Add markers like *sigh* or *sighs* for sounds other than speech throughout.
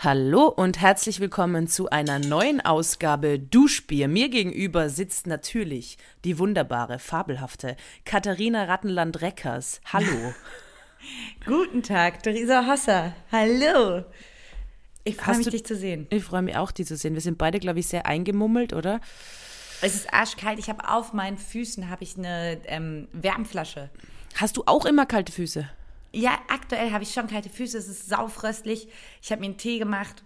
Hallo und herzlich willkommen zu einer neuen Ausgabe Duschbier. Mir gegenüber sitzt natürlich die wunderbare, fabelhafte Katharina Rattenland-Reckers. Hallo. *laughs* Guten Tag, Theresa Hasser. Hallo. Ich freue mich, du- dich zu sehen. Ich freue mich auch, dich zu sehen. Wir sind beide, glaube ich, sehr eingemummelt, oder? Es ist arschkalt. Ich habe auf meinen Füßen habe ich eine ähm, Wärmflasche. Hast du auch immer kalte Füße? Ja, aktuell habe ich schon kalte Füße. Es ist saufröstlich. Ich habe mir einen Tee gemacht.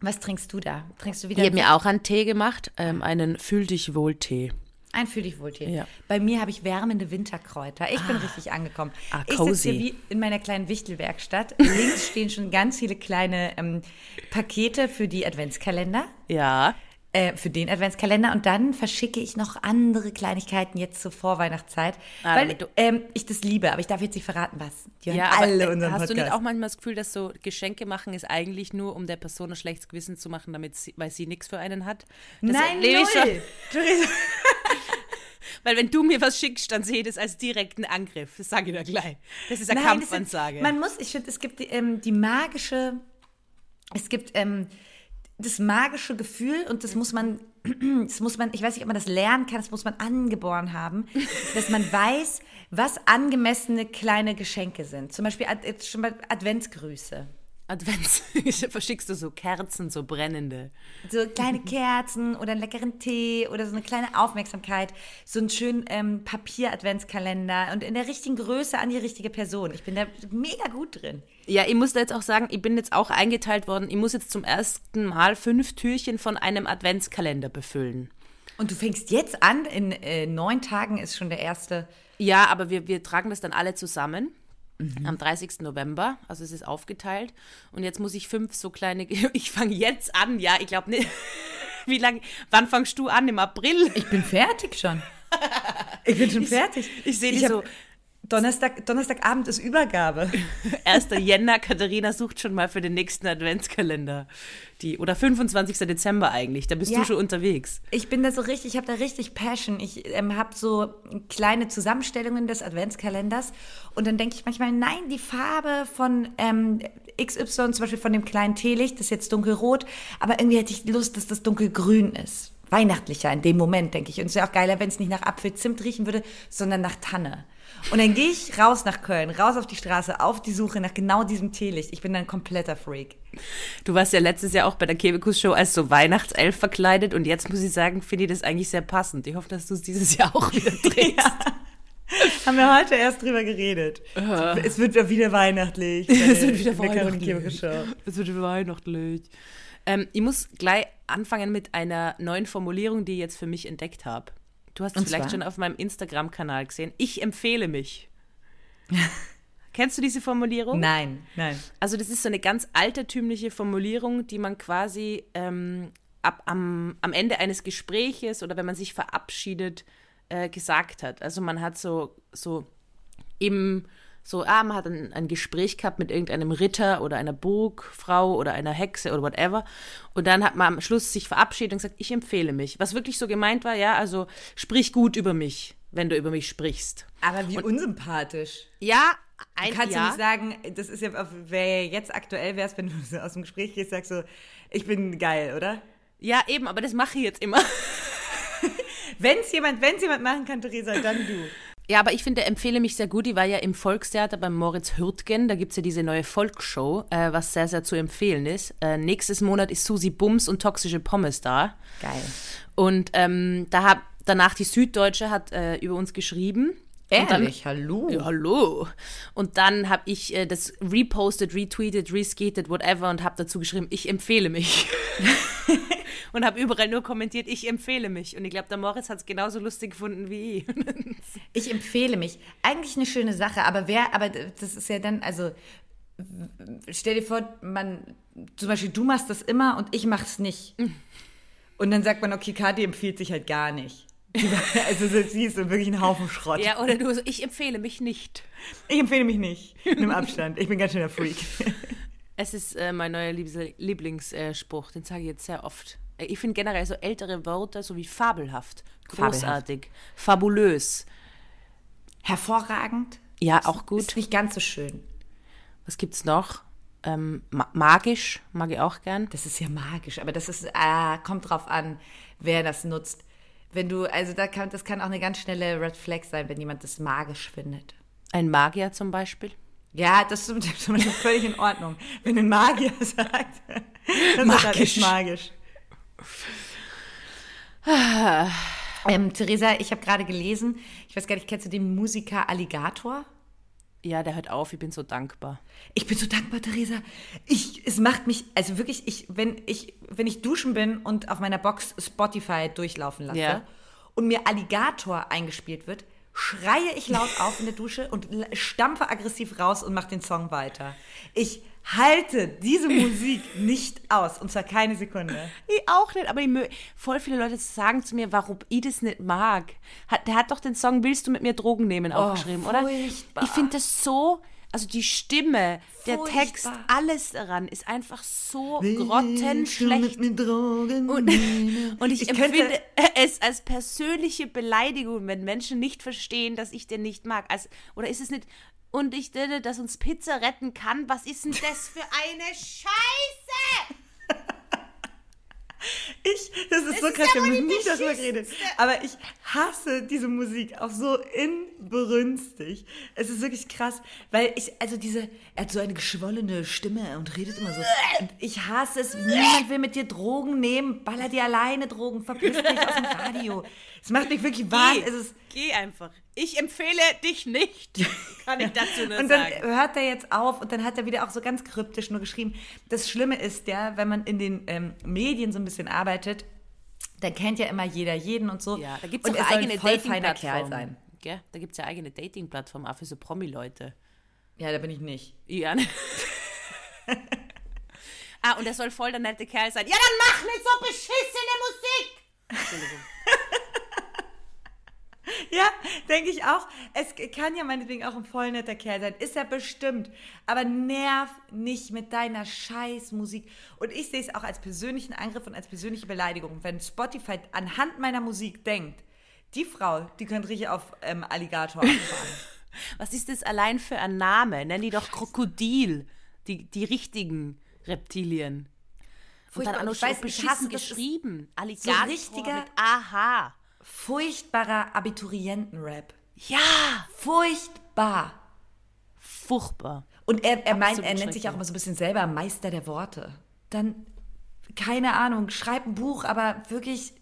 Was trinkst du da? Trinkst du wieder Ich habe mir auch einen Tee gemacht, ähm, einen Fühl dich wohl Tee. ein Fühl dich wohl Tee? Ja. Bei mir habe ich wärmende Winterkräuter. Ich bin richtig angekommen. Ah, ich sitze hier cozy. wie in meiner kleinen Wichtelwerkstatt. Links stehen schon ganz viele kleine ähm, Pakete für die Adventskalender. Ja. Äh, für den Adventskalender und dann verschicke ich noch andere Kleinigkeiten jetzt zur Vorweihnachtszeit, Ah, weil ähm, ich das liebe, aber ich darf jetzt nicht verraten, was. Die Ja, alle aber unseren hast Podcast. du nicht auch manchmal das Gefühl, dass so Geschenke machen ist eigentlich nur, um der Person ein schlechtes Gewissen zu machen, damit sie, weil sie nichts für einen hat? Das Nein, null. *laughs* Weil wenn du mir was schickst, dann sehe ich das als direkten Angriff. Das sage ich dir gleich. Das ist eine Nein, Kampfansage. Ist, man muss, ich finde, es gibt die, ähm, die magische, es gibt ähm, das magische Gefühl und das muss man, *clears throat* das muss man, ich weiß nicht, ob man das lernen kann, das muss man angeboren haben, dass man weiß, was angemessene kleine Geschenke sind. Zum Beispiel jetzt schon mal Adventsgrüße. Advents. *laughs* Verschickst du so Kerzen, so brennende. So kleine Kerzen oder einen leckeren Tee oder so eine kleine Aufmerksamkeit, so einen schönen ähm, Papier-Adventskalender und in der richtigen Größe an die richtige Person. Ich bin da mega gut drin. Ja, ich muss da jetzt auch sagen, ich bin jetzt auch eingeteilt worden. Ich muss jetzt zum ersten Mal fünf Türchen von einem Adventskalender befüllen. Und du fängst jetzt an, in äh, neun Tagen ist schon der erste. Ja, aber wir, wir tragen das dann alle zusammen. Mhm. Am 30. November, also es ist aufgeteilt. Und jetzt muss ich fünf so kleine. *laughs* Ich fange jetzt an, ja, ich glaube nicht. *laughs* Wie lange? Wann fangst du an? Im April? Ich bin fertig schon. *laughs* Ich bin schon fertig. ich seh Ich die hab- so- Donnerstag, Donnerstagabend ist Übergabe. *laughs* 1. Jänner, Katharina sucht schon mal für den nächsten Adventskalender. Die, oder 25. Dezember eigentlich, da bist Ja. du schon unterwegs. Ich bin da so richtig, ich habe da richtig Passion. Ich ähm, habe so kleine Zusammenstellungen des Adventskalenders und dann denke ich manchmal, nein, die Farbe von ähm, XY, zum Beispiel von dem kleinen Teelicht, das ist jetzt dunkelrot, aber irgendwie hätte ich Lust, dass das dunkelgrün ist. Weihnachtlicher in dem Moment, denke ich. Und es wäre auch geiler, wenn es nicht nach Apfelzimt riechen würde, sondern nach Tanne. Und dann gehe ich raus nach Köln, raus auf die Straße, auf die Suche nach genau diesem Teelicht. Ich bin dann ein kompletter Freak. Du warst ja letztes Jahr auch bei der Kebekus-Show als so Weihnachtself verkleidet und jetzt muss ich sagen, finde ich das eigentlich sehr passend. Ich hoffe, dass du es dieses Jahr auch wieder *laughs* drehst. Haben wir heute erst drüber geredet. Es wird ja wieder weihnachtlich. *laughs* Es wird wieder weihnachtlich. Es wird wieder weihnachtlich. Ähm, ich muss gleich anfangen mit einer neuen Formulierung, die ich jetzt für mich entdeckt habe. Du hast es vielleicht zwar? schon auf meinem Instagram-Kanal gesehen. Ich empfehle mich. *laughs* Kennst du diese Formulierung? Nein, nein. Also das ist so eine ganz altertümliche Formulierung, die man quasi ähm, ab, am, am Ende eines Gespräches oder wenn man sich verabschiedet äh, gesagt hat. Also man hat so, so im, so, ah, man hat ein, ein Gespräch gehabt mit irgendeinem Ritter oder einer Burgfrau oder einer Hexe oder whatever. Und dann hat man am Schluss sich verabschiedet und gesagt, ich empfehle mich. Was wirklich so gemeint war, ja, also sprich gut über mich, wenn du über mich sprichst. Aber wie unsympathisch. Ja, ein Du kannst ja. ja nicht sagen, das ist ja, wäre jetzt aktuell wärst, wenn du so aus dem Gespräch gehst, sagst so, ich bin geil, oder? Ja, eben, aber das mache ich jetzt immer. *laughs* Wenn es jemand, wenn's jemand machen kann, Theresa, dann du. Ja, aber ich finde, empfehle mich sehr gut. Die war ja im Volkstheater beim Moritz Hürtgen. Da gibt's ja diese neue Volksshow, äh, was sehr, sehr zu empfehlen ist. Äh, nächstes Monat ist Susi Bums und Toxische Pommes da. Geil. Und ähm, da hat danach die Süddeutsche hat äh, über uns geschrieben. Und dann- Ehrlich, hallo. Ja, hallo. Und dann habe ich äh, das repostet, retweetet, reskated, whatever und habe dazu geschrieben, ich empfehle mich. *laughs* und habe überall nur kommentiert, ich empfehle mich. Und ich glaube, der Moritz hat es genauso lustig gefunden wie ich. *laughs* Ich empfehle mich. Eigentlich eine schöne Sache, aber wer, aber das ist ja dann, also stell dir vor, man, zum Beispiel du machst das immer und ich mach's nicht. *laughs* Und dann sagt man, okay, Kathi empfiehlt sich halt gar nicht. *laughs* Also so- sie ist wirklich ein Haufen Schrott. ja, oder du so, ich empfehle mich nicht. Ich empfehle mich nicht. Nimm Abstand. Ich bin ganz schöner Freak. Es ist äh, mein neuer Liebs Lieblingsspruch, den sage ich jetzt sehr oft. Äh, Ich finde generell so ältere Wörter so wie fabelhaft, großartig, fabulös. Hervorragend. Ja, auch gut. Ist nicht ganz so schön. Was gibt's noch? ähm, ma magisch, mag ich auch gern. Das ist ja magisch, aber das ist, ah, kommt drauf an, wer das nutzt. Wenn du, also da kann, das kann auch eine ganz schnelle Red Flag sein, wenn jemand das magisch findet. Ein Magier zum Beispiel. Ja, das *laughs* ist zum Beispiel völlig in Ordnung. Wenn ein Magier *laughs* sagt, *laughs* dann ist das echt magisch. *laughs* ähm, Theresa, ich habe gerade gelesen, ich weiß gar nicht, kennst du den Musiker Alligator? Ja, der hört auf, ich bin so dankbar. Ich bin so dankbar, Theresa. Ich, es macht mich, also wirklich, ich, wenn ich, wenn ich duschen bin und auf meiner Box Spotify durchlaufen lasse Ja. und mir Alligator eingespielt wird, schreie ich laut auf in der Dusche und stampfe aggressiv raus und mache den Song weiter. Ich halte diese Musik nicht aus und zwar keine Sekunde. Ich auch nicht, aber ich voll viele Leute sagen zu mir, warum ich das nicht mag. Hat, der hat doch den Song Willst du mit mir Drogen nehmen aufgeschrieben, oder? furchtbar. Ich finde das so, also die Stimme, der Furchtbar. Text, alles daran ist einfach so grottenschlecht. Drogen Und, *laughs* und ich, Ich empfinde es als persönliche Beleidigung, wenn Menschen nicht verstehen, dass ich den nicht mag. Also, oder ist es nicht, und ich denke, dass uns Pizza retten kann? Was ist denn das für eine Scheiße? *laughs* Ich, das ist so ist krass, wir haben nie darüber geredet. Aber ich hasse diese Musik auch so inbrünstig. Es ist wirklich krass, weil ich, also diese, er hat so eine geschwollene Stimme und redet immer so. Und ich hasse es, niemand will mit dir Drogen nehmen, baller dir alleine Drogen, verpiss dich aus dem Radio. Es macht mich wirklich wahnsinnig. Geh einfach. Ich empfehle dich nicht. *laughs* Kann ich dazu nur und dann sagen. hört er jetzt auf und dann hat er wieder auch so ganz kryptisch nur geschrieben. Das Schlimme ist ja, wenn man in den ähm, Medien so ein bisschen arbeitet, dann kennt ja immer jeder jeden und so. Ja, da gibt es auch eigene Dating-Plattformen. Da gibt es ja eigene Dating-Plattformen, auch für so Promi-Leute. Ja, da bin ich nicht. Ja, ne? *laughs* ah, und er soll voll der nette Kerl sein. Ja, dann mach nicht so beschissene Musik! *laughs* Entschuldigung. *laughs* Ja, denke ich auch. Es kann ja meinetwegen auch ein voll netter Kerl sein. Ist er bestimmt. Aber nerv nicht mit deiner Scheißmusik. Und ich sehe es auch als persönlichen Angriff und als persönliche Beleidigung. Wenn Spotify anhand meiner Musik denkt, die Frau, die könnte richtig auf ähm, Alligator *laughs* anfahren. Was ist das allein für ein Name? Nenn die doch Krokodil. Die, die richtigen Reptilien. Und dann Furchtbar. auch noch Ich so weiß, beschissen geschrieben. Alligator richtiger- mit Aha. Furchtbarer Abiturientenrap. Ja, Furchtbar. furchtbar. Und er, er meint, er nennt sich auch immer so ein bisschen selber Meister der Worte. Dann, keine Ahnung, schreib ein Buch, aber wirklich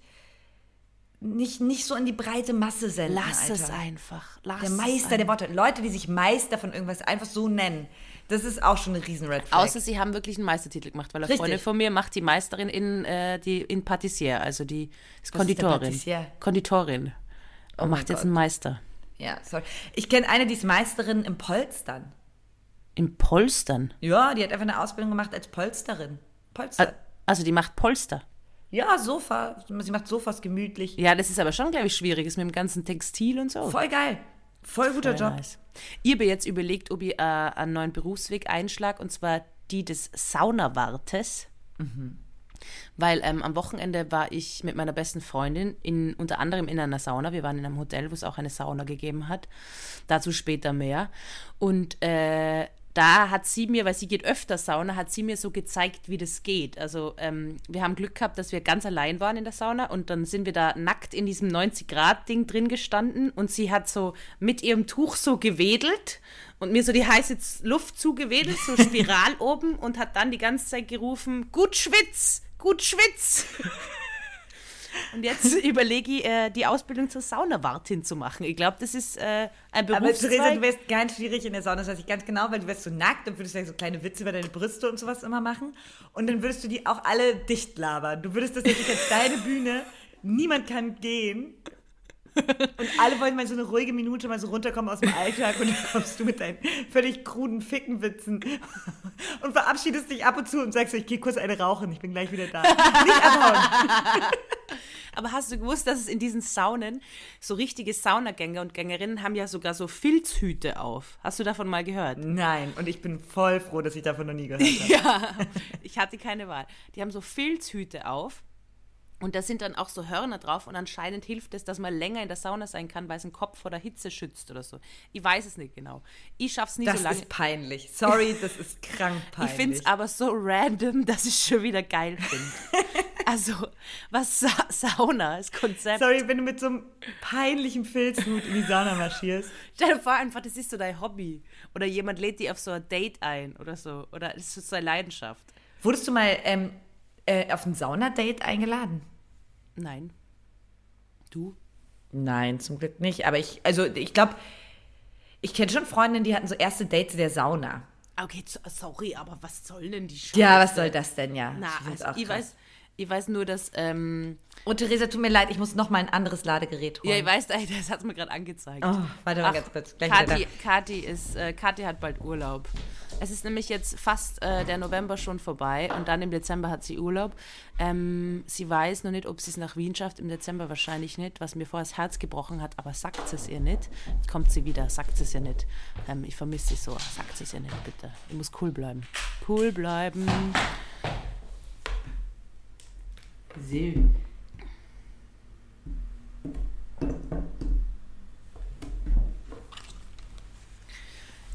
nicht, nicht so in die breite Masse senden. Lass Alter. es einfach. Lass Der Meister der. Worte. Leute, die sich Meister von irgendwas einfach so nennen, das ist auch schon eine riesen Red Flag. Außer sie haben wirklich einen Meistertitel gemacht, weil eine. Freundin von mir macht die Meisterin in, äh, die, in Patissier, also die Konditorin. Konditorin. Und Oh macht jetzt einen Meister. ja, sorry. Ich kenne eine, die ist Meisterin im Polstern. Im Polstern. Ja, die hat einfach eine Ausbildung gemacht als Polsterin. Polster. Al- Also die macht Polster. ja, Sofa. Sie macht Sofas gemütlich. Ja, das ist aber schon, glaube ich, schwierig, ist mit dem ganzen Textil und so. Voll geil. Voll guter Voll Job. nice. Ich habe jetzt überlegt, ob ich äh, einen neuen Berufsweg einschlage, und zwar die des Saunawartes. Weil ähm, am Wochenende war ich mit meiner besten Freundin in, unter anderem in einer Sauna. Wir waren in einem Hotel, wo es auch eine Sauna gegeben hat. Dazu später mehr. Und äh, da hat sie mir, weil sie geht öfter Sauna, hat sie mir so gezeigt, wie das geht. Also ähm, wir haben Glück gehabt, dass wir ganz allein waren in der Sauna und dann sind wir da nackt in diesem 90-Grad-Ding drin gestanden und sie hat so mit ihrem Tuch so gewedelt und mir so die heiße Luft zugewedelt, so *laughs* Spiral oben und hat dann die ganze Zeit gerufen, gut schwitz, gut schwitz. Und jetzt *laughs* überlege ich, äh, die Ausbildung zur Saunawartin zu machen. Ich glaube, das ist äh, ein Aber Theresa, du wärst ganz schwierig in der Sauna, das weiß ich ganz genau, weil du wärst so nackt und würdest ja so kleine Witze über deine Brüste und sowas immer machen. Und dann würdest du die auch alle dicht labern. Du würdest das wirklich als deine Bühne, niemand kann gehen. Und alle wollen mal so eine ruhige Minute mal so runterkommen aus dem Alltag und dann kommst du mit deinen völlig kruden Fickenwitzen und verabschiedest dich ab und zu und sagst, ich gehe kurz eine rauchen, ich bin gleich wieder da. Nicht abhauen. *laughs* Aber hast du gewusst, dass es in diesen Saunen so richtige Saunagänger und Gängerinnen haben ja sogar so Filzhüte auf? Hast du davon mal gehört? Nein, und ich bin voll froh, dass ich davon noch nie gehört *laughs* habe. Ja, ich hatte keine Wahl. Die haben so Filzhüte auf Und da sind dann auch so Hörner drauf und anscheinend hilft es, dass man länger in der Sauna sein kann, weil es den Kopf vor der Hitze schützt oder so. Ich weiß es nicht genau. Ich schaff's nicht das so lange. ist peinlich. Sorry, das ist *laughs* krank peinlich. Ich finde es aber so random, dass ich schon wieder geil finde. *laughs* also, was Sa Sauna, das Konzept. Sorry, wenn du mit so einem peinlichen Filzhut in die Sauna marschierst. Stell dir vor, einfach, das ist so dein Hobby. Oder jemand lädt dich auf so ein Date ein oder so. Oder das ist so eine Leidenschaft. Wurdest du mal ähm, äh, auf ein Saunadate eingeladen? Nein. Du? Nein, zum Glück nicht. Aber ich, also ich glaube, ich kenne schon Freundinnen, die hatten so erste Dates in der Sauna. Okay, so- sorry, aber was soll denn die Scheiße? Ja, was soll das denn, ja? Na, also ich weiß, ich weiß nur, dass, ähm, Und Theresa, tut mir leid, ich muss noch mal ein anderes Ladegerät holen. ja, ich weiß, das hat mir gerade angezeigt. Oh, warte mal Ach, ganz kurz. Gleich Kathi, Kathi, ist, äh, Kathi hat bald Urlaub. Es ist nämlich jetzt fast äh, der November schon vorbei und dann im Dezember hat sie Urlaub. Ähm, sie weiß noch nicht, ob sie es nach Wien schafft, im Dezember wahrscheinlich nicht, was mir vorher das Herz gebrochen hat, aber sagt es ihr nicht. Jetzt kommt sie wieder, sagt es ihr nicht. Ähm, ich vermisse sie so, sagt es ihr nicht, bitte. Ich muss cool bleiben. Cool bleiben. So.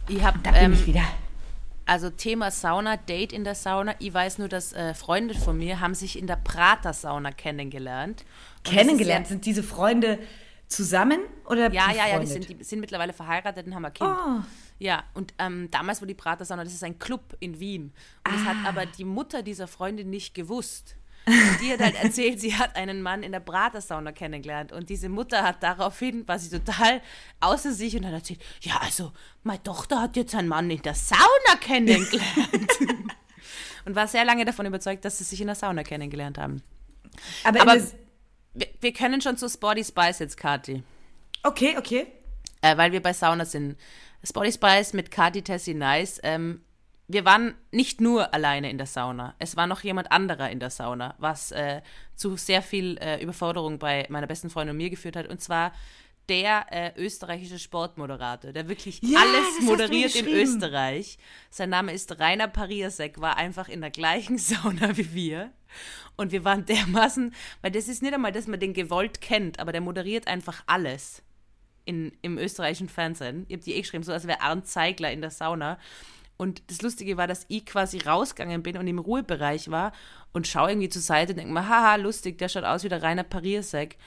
Ich habe Da bin ähm, ich wieder. Also Thema Sauna, Date in der Sauna. Ich weiß nur, dass äh, Freunde von mir haben sich in der Prater-Sauna kennengelernt. Und das Kennengelernt, Ist sind diese Freunde zusammen oder ja, ja, ja, ja, die befreundet? sind, die sind mittlerweile verheiratet und haben ein Kind. Oh. Ja, und ähm, damals war die Prater-Sauna, das ist ein Club in Wien. Und das Ah. hat aber die Mutter dieser Freundin nicht gewusst. Und die hat halt erzählt, sie hat einen Mann in der Prater-Sauna kennengelernt. Und diese Mutter hat daraufhin, war sie total außer sich und hat erzählt, ja, also, meine Tochter hat jetzt einen Mann in der Sauna kennengelernt. *laughs* und war sehr lange davon überzeugt, dass sie sich in der Sauna kennengelernt haben. Aber, Aber wir, wir können schon zu Sporty Spice jetzt, Kathi. okay, okay. äh, weil wir bei Sauna sind. Spotty Spice mit Kati Tessie Nice. Ähm, wir waren nicht nur alleine in der Sauna. Es war noch jemand anderer in der Sauna, was äh, zu sehr viel äh, Überforderung bei meiner besten Freundin und mir geführt hat. Und zwar der äh, österreichische Sportmoderator, der wirklich Ja, alles moderiert in. Österreich. Sein Name ist Rainer Pariasek, war einfach in der gleichen *laughs* Sauna wie wir. Und wir waren dermaßen, weil das ist nicht einmal, dass man den gewollt kennt, aber der moderiert einfach alles in, im österreichischen Fernsehen. Ich habe die eh geschrieben, so als wäre Arndt Zeigler in der Sauna. Und das Lustige war, dass ich quasi rausgegangen bin und im Ruhebereich war und schaue irgendwie zur Seite und denke mir, haha, lustig, der schaut aus wie der Rainer Pariersek.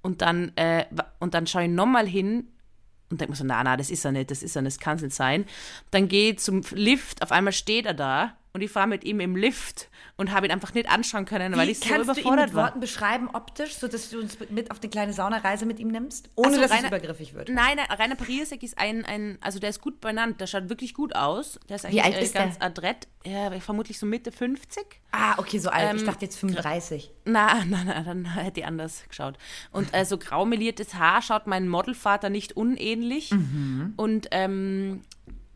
Und dann, äh, und dann schaue ich nochmal hin und denke mir so, na, na, das ist er nicht, das ist er nicht, das kann es nicht sein. Dann gehe ich zum Lift, auf einmal steht er da und ich fahre mit ihm im Lift und habe ihn einfach nicht anschauen können, weil Wie ich so kannst du ihn überfordert mit war. Worten beschreiben, optisch, sodass du uns mit auf eine kleine Saunareise mit ihm nimmst? Ohne Also dass Rainer- es übergriffig wird. Nein, nein, Rainer Pariasek ist ein, ein, also der ist gut benannt, der schaut wirklich gut aus. Der ist Wie eigentlich alt äh, ist der? ganz adrett, ja, vermutlich so Mitte 50. Ah, okay, so alt. ich Ähm, dachte jetzt 35. Na, *laughs* na, na, dann hätte ich anders geschaut. Und äh, so graumeliertes Haar schaut mein Modelvater nicht unähnlich und ähm,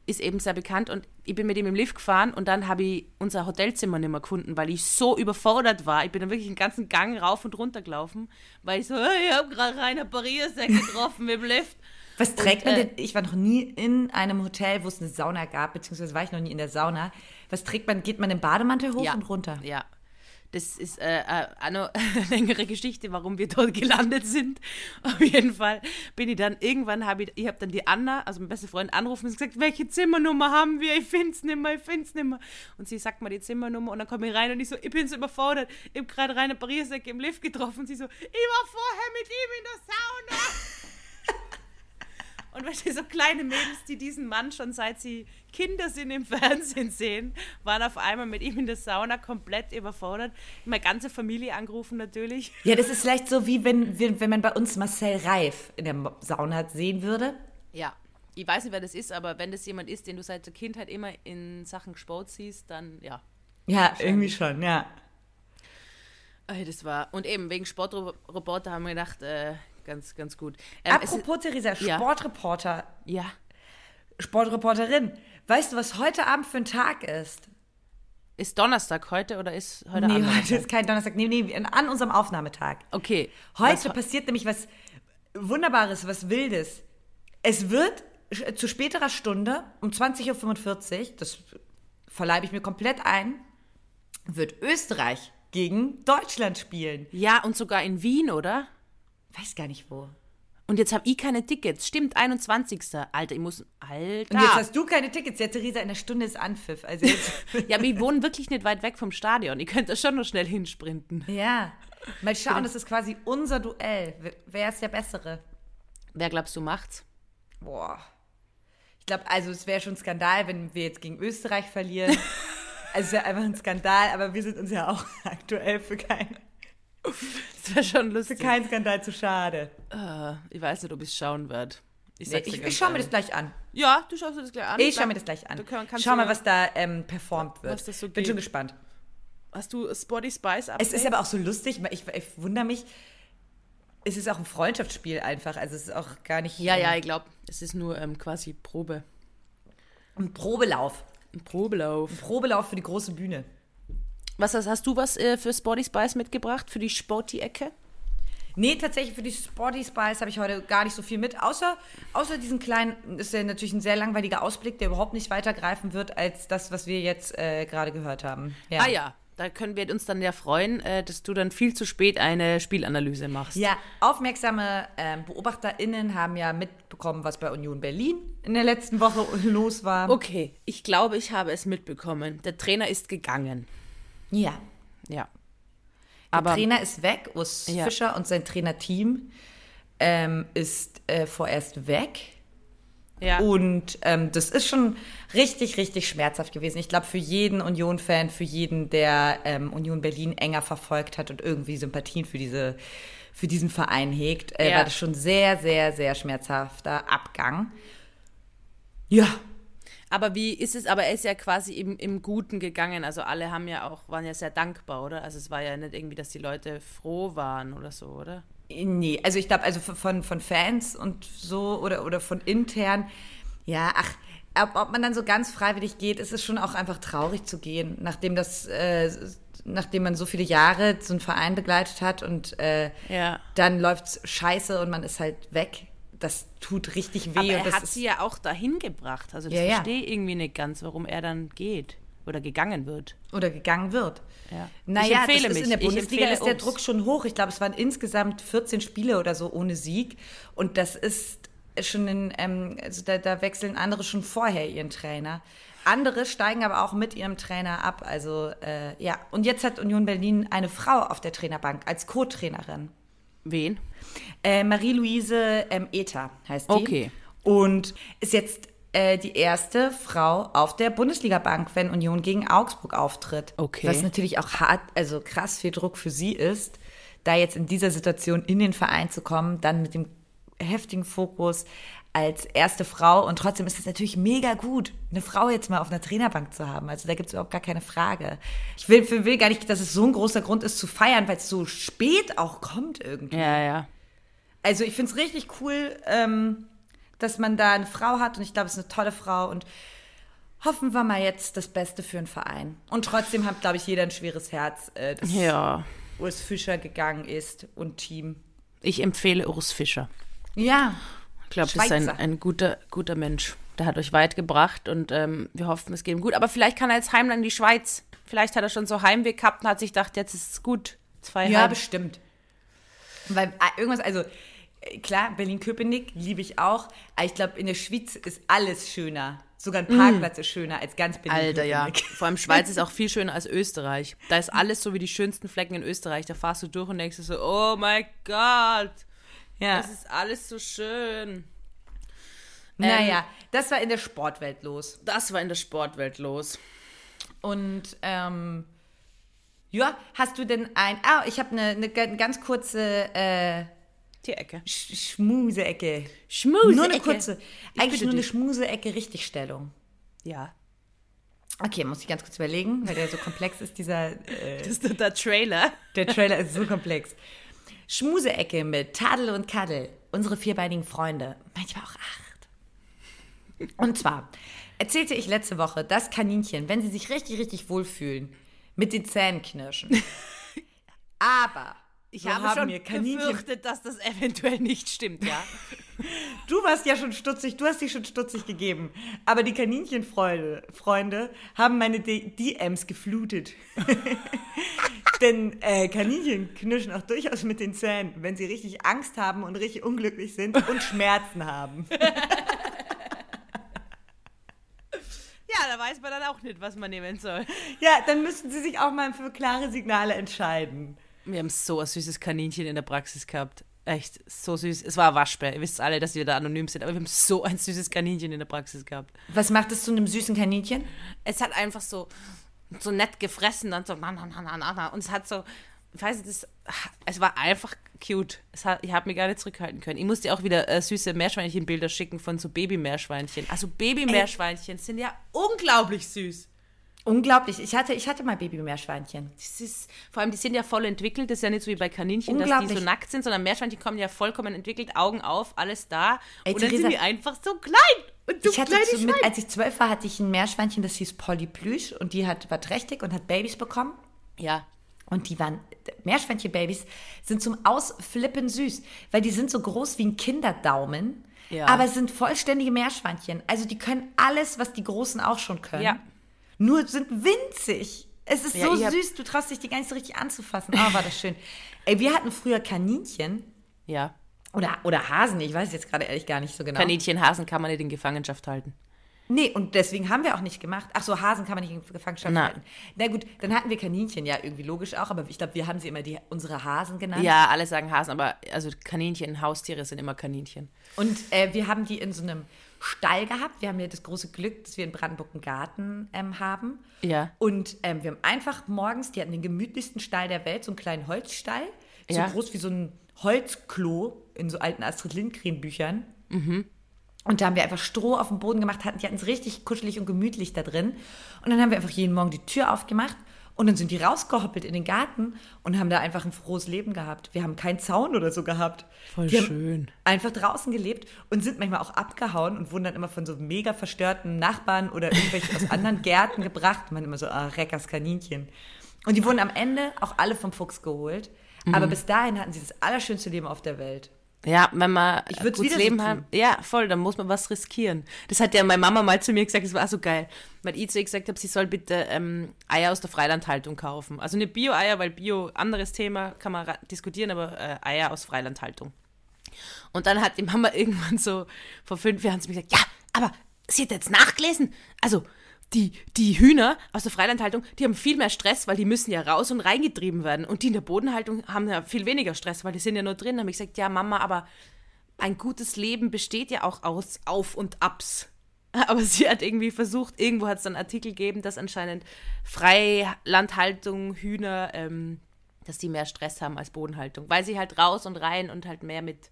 ist eben sehr bekannt. Und ich bin mit ihm im Lift gefahren und dann habe ich unser Hotelzimmer nicht mehr gefunden, weil ich so überfordert war. Ich bin dann wirklich den ganzen Gang rauf und runter gelaufen, weil ich so, hey, ich habe gerade Rainer Pariasek *laughs* getroffen im Lift. Was trägt Und, man äh, denn? Ich war noch nie in einem Hotel, wo es eine Sauna gab, beziehungsweise war ich noch nie in der Sauna. Was trägt man? Geht man im Bademantel hoch ja, und runter? Ja. Das ist äh, äh, *laughs* eine längere Geschichte, warum wir dort gelandet sind. *laughs* Auf jeden Fall bin ich dann, irgendwann habe ich, ich habe dann die Anna, also meine beste Freundin, angerufen und gesagt, welche Zimmernummer haben wir? Ich finde es nicht mehr, ich finde es nicht mehr. Und sie sagt mal die Zimmernummer und dann komme ich rein und ich so, ich bin so überfordert. Ich habe gerade Rainer Pariasek im Lift getroffen und sie so, ich war vorher mit ihm in der Sauna. Und weißt du, so kleine Mädels, die diesen Mann schon seit sie Kinder sind im *laughs* Fernsehen sehen, waren auf einmal mit ihm in der Sauna komplett überfordert. Meine ganze Familie angerufen natürlich. Ja, das ist vielleicht so, wie wenn, wenn, wenn man bei uns Marcel Reif in der Sauna sehen würde. Ja. Ich weiß nicht, wer das ist, aber wenn das jemand ist, den du seit der Kindheit immer in Sachen Sport siehst, dann ja. Ja, irgendwie schon, ja. Das war, und eben wegen Sportroboter haben wir gedacht, äh, ganz, ganz gut. Ähm, Apropos, Theresa. Sportreporter, ja, Sportreporterin, weißt du, was heute Abend für ein Tag ist? ist Donnerstag heute oder ist heute nee, Abend? heute ist kein Donnerstag, nee, nee, an unserem Aufnahmetag. Okay. Heute Was- passiert nämlich was Wunderbares, was Wildes. Es wird zu späterer Stunde um 20.45 Uhr, das verleibe ich mir komplett ein, wird Österreich gegen Deutschland spielen. Ja, und sogar in Wien, oder? Weiß gar nicht wo. Und jetzt habe ich keine Tickets. Stimmt, 21. Alter, ich muss. Alter. Und jetzt hast du keine Tickets. Ja, Theresa, in einer Stunde ist Anpfiff. Also jetzt, *laughs* ja, aber ich wohne wirklich nicht weit weg vom Stadion. Ich könnte da schon noch schnell hinsprinten. ja. Mal schauen, das ist quasi unser Duell. Wer- ist der Bessere? Wer glaubst du macht's? Boah. Ich glaube, also es wäre schon ein Skandal, wenn wir jetzt gegen Österreich verlieren. *laughs* also es wäre einfach ein Skandal, aber wir sind uns ja auch *laughs* aktuell für, kein, Das wäre schon für lustig. keinen Skandal zu schade. Äh, ich weiß nicht, ob ich es schauen werde. Ich, Nee, ich ich schaue mir das gleich an. Ja, du schaust dir das gleich an. Ich schaue mir das gleich an. Schau mal, was da ähm, performt wird. So Bin schon gespannt. Hast du Spotty Spice Es ist aber auch so lustig, ich, ich wundere mich, es ist auch ein Freundschaftsspiel einfach. Also es ist auch gar nicht Ja, ja, ähm, ich glaube, es ist nur ähm, quasi Probe. ein Probelauf. Ein Probelauf. Probelauf für die große Bühne. Was hast, hast du was äh, für Spotty Spice mitgebracht? Für die Sporty-Ecke? Nee, tatsächlich für die Sporty Spice habe ich heute gar nicht so viel mit. Außer, außer diesen kleinen, ist ja natürlich ein sehr langweiliger Ausblick, der überhaupt nicht weitergreifen wird als das, was wir jetzt äh, gerade gehört haben. Ja. Ah ja, da können wir uns dann ja freuen, äh, dass du dann viel zu spät eine Spielanalyse machst. Ja, aufmerksame ähm, BeobachterInnen haben ja mitbekommen, was bei Union Berlin in der letzten Woche *laughs* los war. Okay, ich glaube, ich habe es mitbekommen. Der Trainer ist gegangen. Ja. Ja. Der Aber Trainer ist weg, Urs Ja. Fischer und sein Trainerteam ähm, ist äh, vorerst weg. ja. Und ähm, das ist schon richtig, richtig schmerzhaft gewesen. Ich glaube, für jeden Union-Fan, für jeden, der ähm, Union Berlin enger verfolgt hat und irgendwie Sympathien für, diese, für diesen Verein hegt, äh, Ja. war das schon sehr, sehr, sehr schmerzhafter Abgang. Ja, Aber wie ist es, aber er ist ja quasi im, im Guten gegangen. Also alle haben ja auch, waren ja sehr dankbar, oder? Also es war ja nicht irgendwie, dass die Leute froh waren oder so, oder? Nee, also ich glaube, also von, von Fans und so oder, oder von intern, ja, ach, ob, ob man dann so ganz freiwillig geht, ist es schon auch einfach traurig zu gehen, nachdem das, äh, nachdem man so viele Jahre so einen Verein begleitet hat und äh, Ja. dann läuft's scheiße und man ist halt weg. Das tut richtig weh. Aber und er das hat sie ja auch dahin gebracht. Also das Ja, ja. verstehe ich irgendwie nicht ganz, warum er dann geht oder gegangen wird. oder gegangen wird. Ja. Naja, ich empfehle das ist mich. in der Ich Bundesliga ist der uns. Druck schon hoch. Ich glaube, es waren insgesamt 14 Spiele oder so ohne Sieg. Und das ist schon in, ähm, also da, da wechseln andere schon vorher ihren Trainer. Andere steigen aber auch mit ihrem Trainer ab. Also äh, ja, und jetzt hat Union Berlin eine Frau auf der Trainerbank als Co-Trainerin. Wen? Äh, Marie-Louise ähm, Ether heißt die. Okay. Und ist jetzt äh, die erste Frau auf der Bundesliga-Bank, wenn Union gegen Augsburg auftritt. Okay. Was natürlich auch hart, also krass viel Druck für sie ist, da jetzt in dieser Situation in den Verein zu kommen, dann mit dem heftigen Fokus als erste Frau. Und trotzdem ist es natürlich mega gut, eine Frau jetzt mal auf einer Trainerbank zu haben. Also da gibt es überhaupt gar keine Frage. Ich will, will gar nicht, dass es so ein großer Grund ist zu feiern, weil es so spät auch kommt irgendwie. Ja, ja. Also ich finde es richtig cool, ähm, dass man da eine Frau hat und ich glaube, es ist eine tolle Frau und hoffen wir mal jetzt das Beste für den Verein. Und trotzdem hat, glaube ich, jeder ein schweres Herz, äh, dass Ja. Urs Fischer gegangen ist und Team. Ich empfehle Urs Fischer. Ja, Ich glaube, das ist ein, ein guter, guter Mensch. Der hat euch weit gebracht und ähm, wir hoffen, es geht ihm gut. Aber vielleicht kann er jetzt heimlang in die Schweiz. Vielleicht hat er schon so Heimweh gehabt und hat sich gedacht, jetzt ist es gut. Zwei ja, Heim. bestimmt. Weil äh, irgendwas, also äh, klar, Berlin-Köpenick liebe ich auch, aber ich glaube, in der Schweiz ist alles schöner. Sogar ein Parkplatz ist schöner als ganz Berlin-Köpenick. Alter, ja. *laughs* Vor allem Schweiz ist auch viel schöner als Österreich. Da ist alles so wie die schönsten Flecken in Österreich. Da fahrst du durch und denkst dir so, oh mein Gott, Ja. das ist alles so schön. Naja, das war in der Sportwelt los. Das war in der Sportwelt los. Und ähm, ja, hast du denn ein. Ah, ich habe eine, eine ga- ganz kurze äh, Die Ecke. Sch Schmuseecke. Schmuseecke. Nur eine kurze. Ich Eigentlich nur eine. Schmuseecke Richtigstellung. Ja. Okay, muss ich ganz kurz überlegen, weil der so komplex ist, dieser. Äh, Das ist der Trailer. der Trailer ist so komplex. Schmuseecke mit Tadel und Kaddel. Unsere vierbeinigen Freunde. Manchmal auch acht. Und zwar erzählte ich letzte Woche, dass Kaninchen, wenn sie sich richtig, richtig wohlfühlen, mit den Zähnen knirschen. *laughs* Aber Ich so habe schon mir Kaninchen befürchtet, dass das eventuell nicht stimmt, ja. *laughs* Du warst ja schon stutzig, du hast dich schon stutzig gegeben. Aber die Kaninchenfreunde Freunde haben meine D DMs geflutet. *laughs* Denn äh, Kaninchen knirschen auch durchaus mit den Zähnen, wenn sie richtig Angst haben und richtig unglücklich sind und Schmerzen haben. *laughs* Ja, da weiß man dann auch nicht, was man nehmen soll. Ja, dann müssten sie sich auch mal für klare Signale entscheiden. Wir haben so ein süßes Kaninchen in der Praxis gehabt. Echt, so süß. Es war ein Waschbär. Ihr wisst alle, dass wir da anonym sind, aber wir haben so ein süßes Kaninchen in der Praxis gehabt. Was macht es zu einem süßen Kaninchen? Es hat einfach so, so nett gefressen und so, na, na, na, na, na. Und es hat so, ich weiß nicht, das, es war einfach cute. Hat, ich habe mich gar nicht zurückhalten können. Ich musste auch wieder äh, süße Meerschweinchenbilder schicken von so Baby-Meerschweinchen. Also Baby-Meerschweinchen sind ja unglaublich süß. Unglaublich. Ich hatte, ich hatte mal Baby-Meerschweinchen. Das ist, vor allem, die sind ja voll entwickelt. Das ist ja nicht so wie bei Kaninchen, dass die so nackt sind, sondern Meerschweinchen kommen ja vollkommen entwickelt, Augen auf, alles da. Ey, und dann Theresa, sind die einfach so klein. Und du Ich hatte zu, mit, als ich zwölf war, hatte ich ein Meerschweinchen, das hieß Polly Plüsch und die hat, war trächtig und hat Babys bekommen. Ja, Und die waren, Meerschweinchen-Babys sind zum Ausflippen süß, weil die sind so groß wie ein Kinderdaumen, Ja. aber es sind vollständige Meerschweinchen. Also die können alles, was die Großen auch schon können. Ja. Nur sind winzig. Es ist Ja, so süß, du traust dich die gar nicht so richtig anzufassen. Ah, war das schön. Ey, wir hatten früher Kaninchen ja. Oder, oder Hasen, ich weiß jetzt gerade ehrlich gar nicht so genau. Kaninchen, Hasen kann man nicht in Gefangenschaft halten. Nee, und deswegen haben wir auch nicht gemacht. Ach so, Hasen kann man nicht in Gefangenschaft Na. halten. Na gut, dann hatten wir Kaninchen, ja, irgendwie logisch auch, aber ich glaube, wir haben sie immer die, unsere Hasen genannt. Ja, alle sagen Hasen, aber also Kaninchen, Haustiere sind immer Kaninchen. Und äh, wir haben die in so einem Stall gehabt. Wir haben ja das große Glück, dass wir in Brandenburg einen Garten ähm, haben. Ja. Und ähm, wir haben einfach morgens, die hatten den gemütlichsten Stall der Welt, so einen kleinen Holzstall. So Ja. groß wie so ein Holzklo in so alten Astrid Lindgren-Büchern. Mhm. Und da haben wir einfach Stroh auf dem Boden gemacht, hatten, die hatten es richtig kuschelig und gemütlich da drin. Und dann haben wir einfach jeden Morgen die Tür aufgemacht und dann sind die rausgehoppelt in den Garten und haben da einfach ein frohes Leben gehabt. Wir haben keinen Zaun oder so gehabt. Voll die schön. Einfach draußen gelebt und sind manchmal auch abgehauen und wurden dann immer von so mega verstörten Nachbarn oder irgendwelche aus anderen Gärten *laughs* gebracht. Man immer so, ah, Reckers Kaninchen. Und die wurden am Ende auch alle vom Fuchs geholt. Aber Mhm. bis dahin hatten sie das allerschönste Leben auf der Welt. Ja, wenn man Ich ein gutes wieder Leben haben, ja, voll, dann muss man was riskieren. Das hat ja meine Mama mal zu mir gesagt, das war so geil, weil ich zu ihr gesagt habe, sie soll bitte ähm, Eier aus der Freilandhaltung kaufen. Also nicht Bio-Eier, weil Bio, anderes Thema, kann man diskutieren, aber äh, Eier aus Freilandhaltung. Und dann hat die Mama *laughs* irgendwann so vor fünf Jahren zu mir gesagt, ja, aber sie hat jetzt nachgelesen. Also die, die Hühner aus der Freilandhaltung, die haben viel mehr Stress, weil die müssen ja raus und reingetrieben werden. Und die in der Bodenhaltung haben ja viel weniger Stress, weil die sind ja nur drin. Da habe ich gesagt, ja Mama, aber ein gutes Leben besteht ja auch aus Auf und Abs. *laughs* Aber sie hat irgendwie versucht, irgendwo hat es einen Artikel gegeben, dass anscheinend Freilandhaltung, Hühner, ähm, dass die mehr Stress haben als Bodenhaltung, weil sie halt raus und rein und halt mehr mit,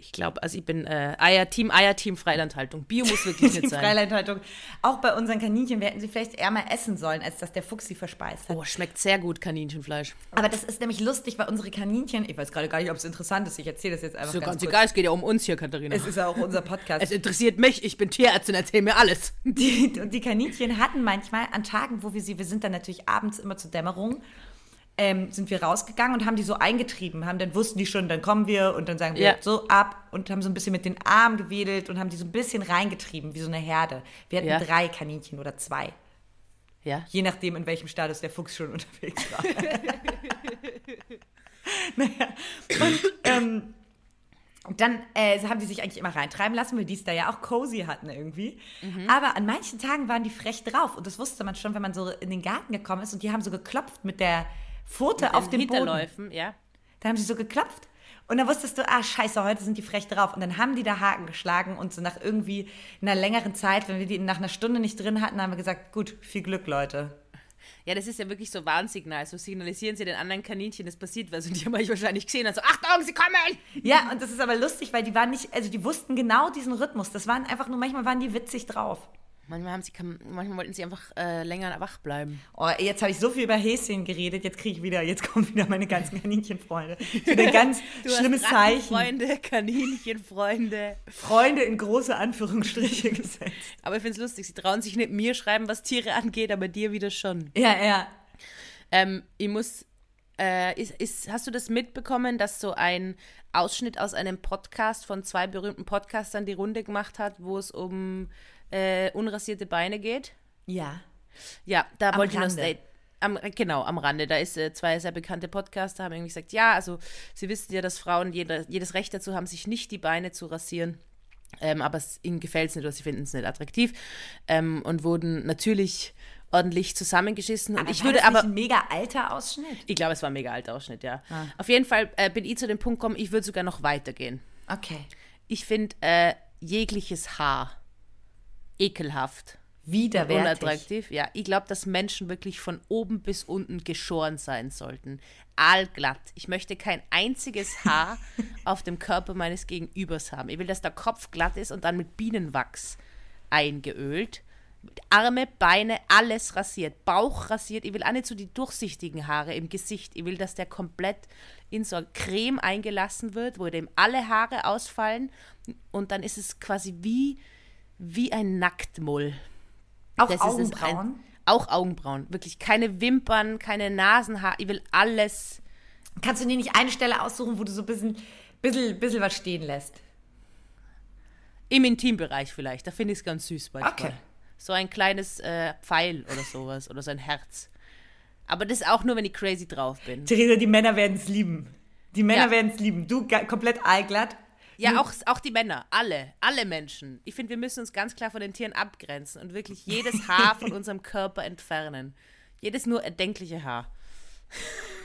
ich glaube, also ich bin äh, Eier, Team Eier, Team Freilandhaltung. Bio muss wirklich Die nicht *laughs* sein. Freilandhaltung. Auch bei unseren Kaninchen, wir hätten sie vielleicht eher mal essen sollen, als dass der Fuchs sie verspeist hat. Oh, schmeckt sehr gut, Kaninchenfleisch. Aber das ist nämlich lustig, weil unsere Kaninchen, ich weiß gerade gar nicht, ob es interessant ist, ich erzähle das jetzt einfach Ist ja ganz ganz egal, es geht ja um uns hier, Katharina. Es ist ja auch unser Podcast. Es interessiert mich, ich bin Tierärztin, erzähl mir alles. Die, und die Kaninchen hatten manchmal an Tagen, wo wir sie, wir sind dann natürlich abends immer zur Dämmerung, ähm, sind wir rausgegangen und haben die so eingetrieben, haben dann wussten die schon, dann kommen wir und dann sagen wir Ja. so ab und haben so ein bisschen mit den Armen gewedelt und haben die so ein bisschen reingetrieben, wie so eine Herde. Wir hatten Ja. drei Kaninchen oder zwei, Ja. je nachdem, in welchem Status der Fuchs schon *laughs* unterwegs war. *laughs* naja, und ähm, dann äh, haben die sich eigentlich immer reintreiben lassen, weil die es da ja auch cozy hatten irgendwie. Mhm. Aber an manchen Tagen waren die frech drauf. Und das wusste man schon, wenn man so in den Garten gekommen ist. Und die haben so geklopft mit der Pfote auf dem Boden. Ja. Da haben sie so geklopft. Und dann wusstest du, ah, scheiße, heute sind die frech drauf. Und dann haben die da Haken geschlagen. Und so nach irgendwie einer längeren Zeit, wenn wir die nach einer Stunde nicht drin hatten, haben wir gesagt, gut, viel Glück, Leute. Ja, das ist ja wirklich so Warnsignal. So signalisieren sie den anderen Kaninchen, es passiert was. Und die haben euch wahrscheinlich gesehen und so, Achtung, sie kommen! Ja, und das ist aber lustig, weil die waren nicht, also die wussten genau diesen Rhythmus. Das waren einfach nur, manchmal waren die witzig drauf. Manchmal, haben sie, manchmal wollten sie einfach äh, länger wach bleiben. Oh, jetzt habe ich so viel über Häschen geredet, jetzt kriege ich wieder, jetzt kommen wieder meine ganzen Kaninchenfreunde. Wieder ein ganz *laughs* schlimmes Zeichen. Freunde, Kaninchenfreunde. Freunde in große Anführungsstriche *laughs* gesetzt. Aber ich finde es lustig, sie trauen sich nicht mir schreiben, was Tiere angeht, aber dir wieder schon. Ja, ja. Ähm, ich muss. Äh, ist, ist, hast du das mitbekommen, dass so ein Ausschnitt aus einem Podcast von zwei berühmten Podcastern die Runde gemacht hat, wo es um äh, unrasierte Beine geht? Ja. Ja, da Am wollte ich noch Rande. State. am, genau, am Rande. Da ist äh, zwei sehr bekannte Podcaster, haben irgendwie gesagt, ja, also sie wissen ja, dass Frauen jeder, jedes Recht dazu haben, sich nicht die Beine zu rasieren. Ähm, aber es, ihnen gefällt es nicht oder sie finden es nicht attraktiv. Ähm, und wurden natürlich ordentlich zusammengeschissen. Aber und ich würde aber. ein mega alter Ausschnitt. Ich glaube, es war ein mega alter Ausschnitt, ja. Ah. Auf jeden Fall äh, bin ich zu dem Punkt gekommen, ich würde sogar noch weitergehen. Okay. Ich finde äh, jegliches Haar ekelhaft. Widerwärtig. Unattraktiv, ja. Ich glaube, dass Menschen wirklich von oben bis unten geschoren sein sollten. Aalglatt. Ich möchte kein einziges Haar *laughs* auf dem Körper meines Gegenübers haben. Ich will, dass der Kopf glatt ist und dann mit Bienenwachs eingeölt. Arme, Beine, alles rasiert. Bauch rasiert. Ich will auch nicht so die durchsichtigen Haare im Gesicht. Ich will, dass der komplett in so eine Creme eingelassen wird, wo dem alle Haare ausfallen. Und dann ist es quasi wie, wie ein Nacktmull. Auch Das Augenbrauen. ein- auch Augenbrauen. Wirklich keine Wimpern, keine Nasenhaare. Ich will alles. Kannst du dir nicht eine Stelle aussuchen, wo du so ein bisschen, bisschen, bisschen was stehen lässt? Im Intimbereich vielleicht. Da finde ich es ganz süß manchmal. Okay. So ein kleines äh, Pfeil oder sowas. Oder so ein Herz. Aber das auch nur, wenn ich crazy drauf bin. Theresa, die Männer werden es lieben. Die Männer Ja. werden es lieben. Du komplett aalglatt. Ja, auch, auch die Männer. Alle. Alle Menschen. Ich finde, wir müssen uns ganz klar von den Tieren abgrenzen und wirklich jedes Haar von *laughs* unserem Körper entfernen. Jedes nur erdenkliche Haar.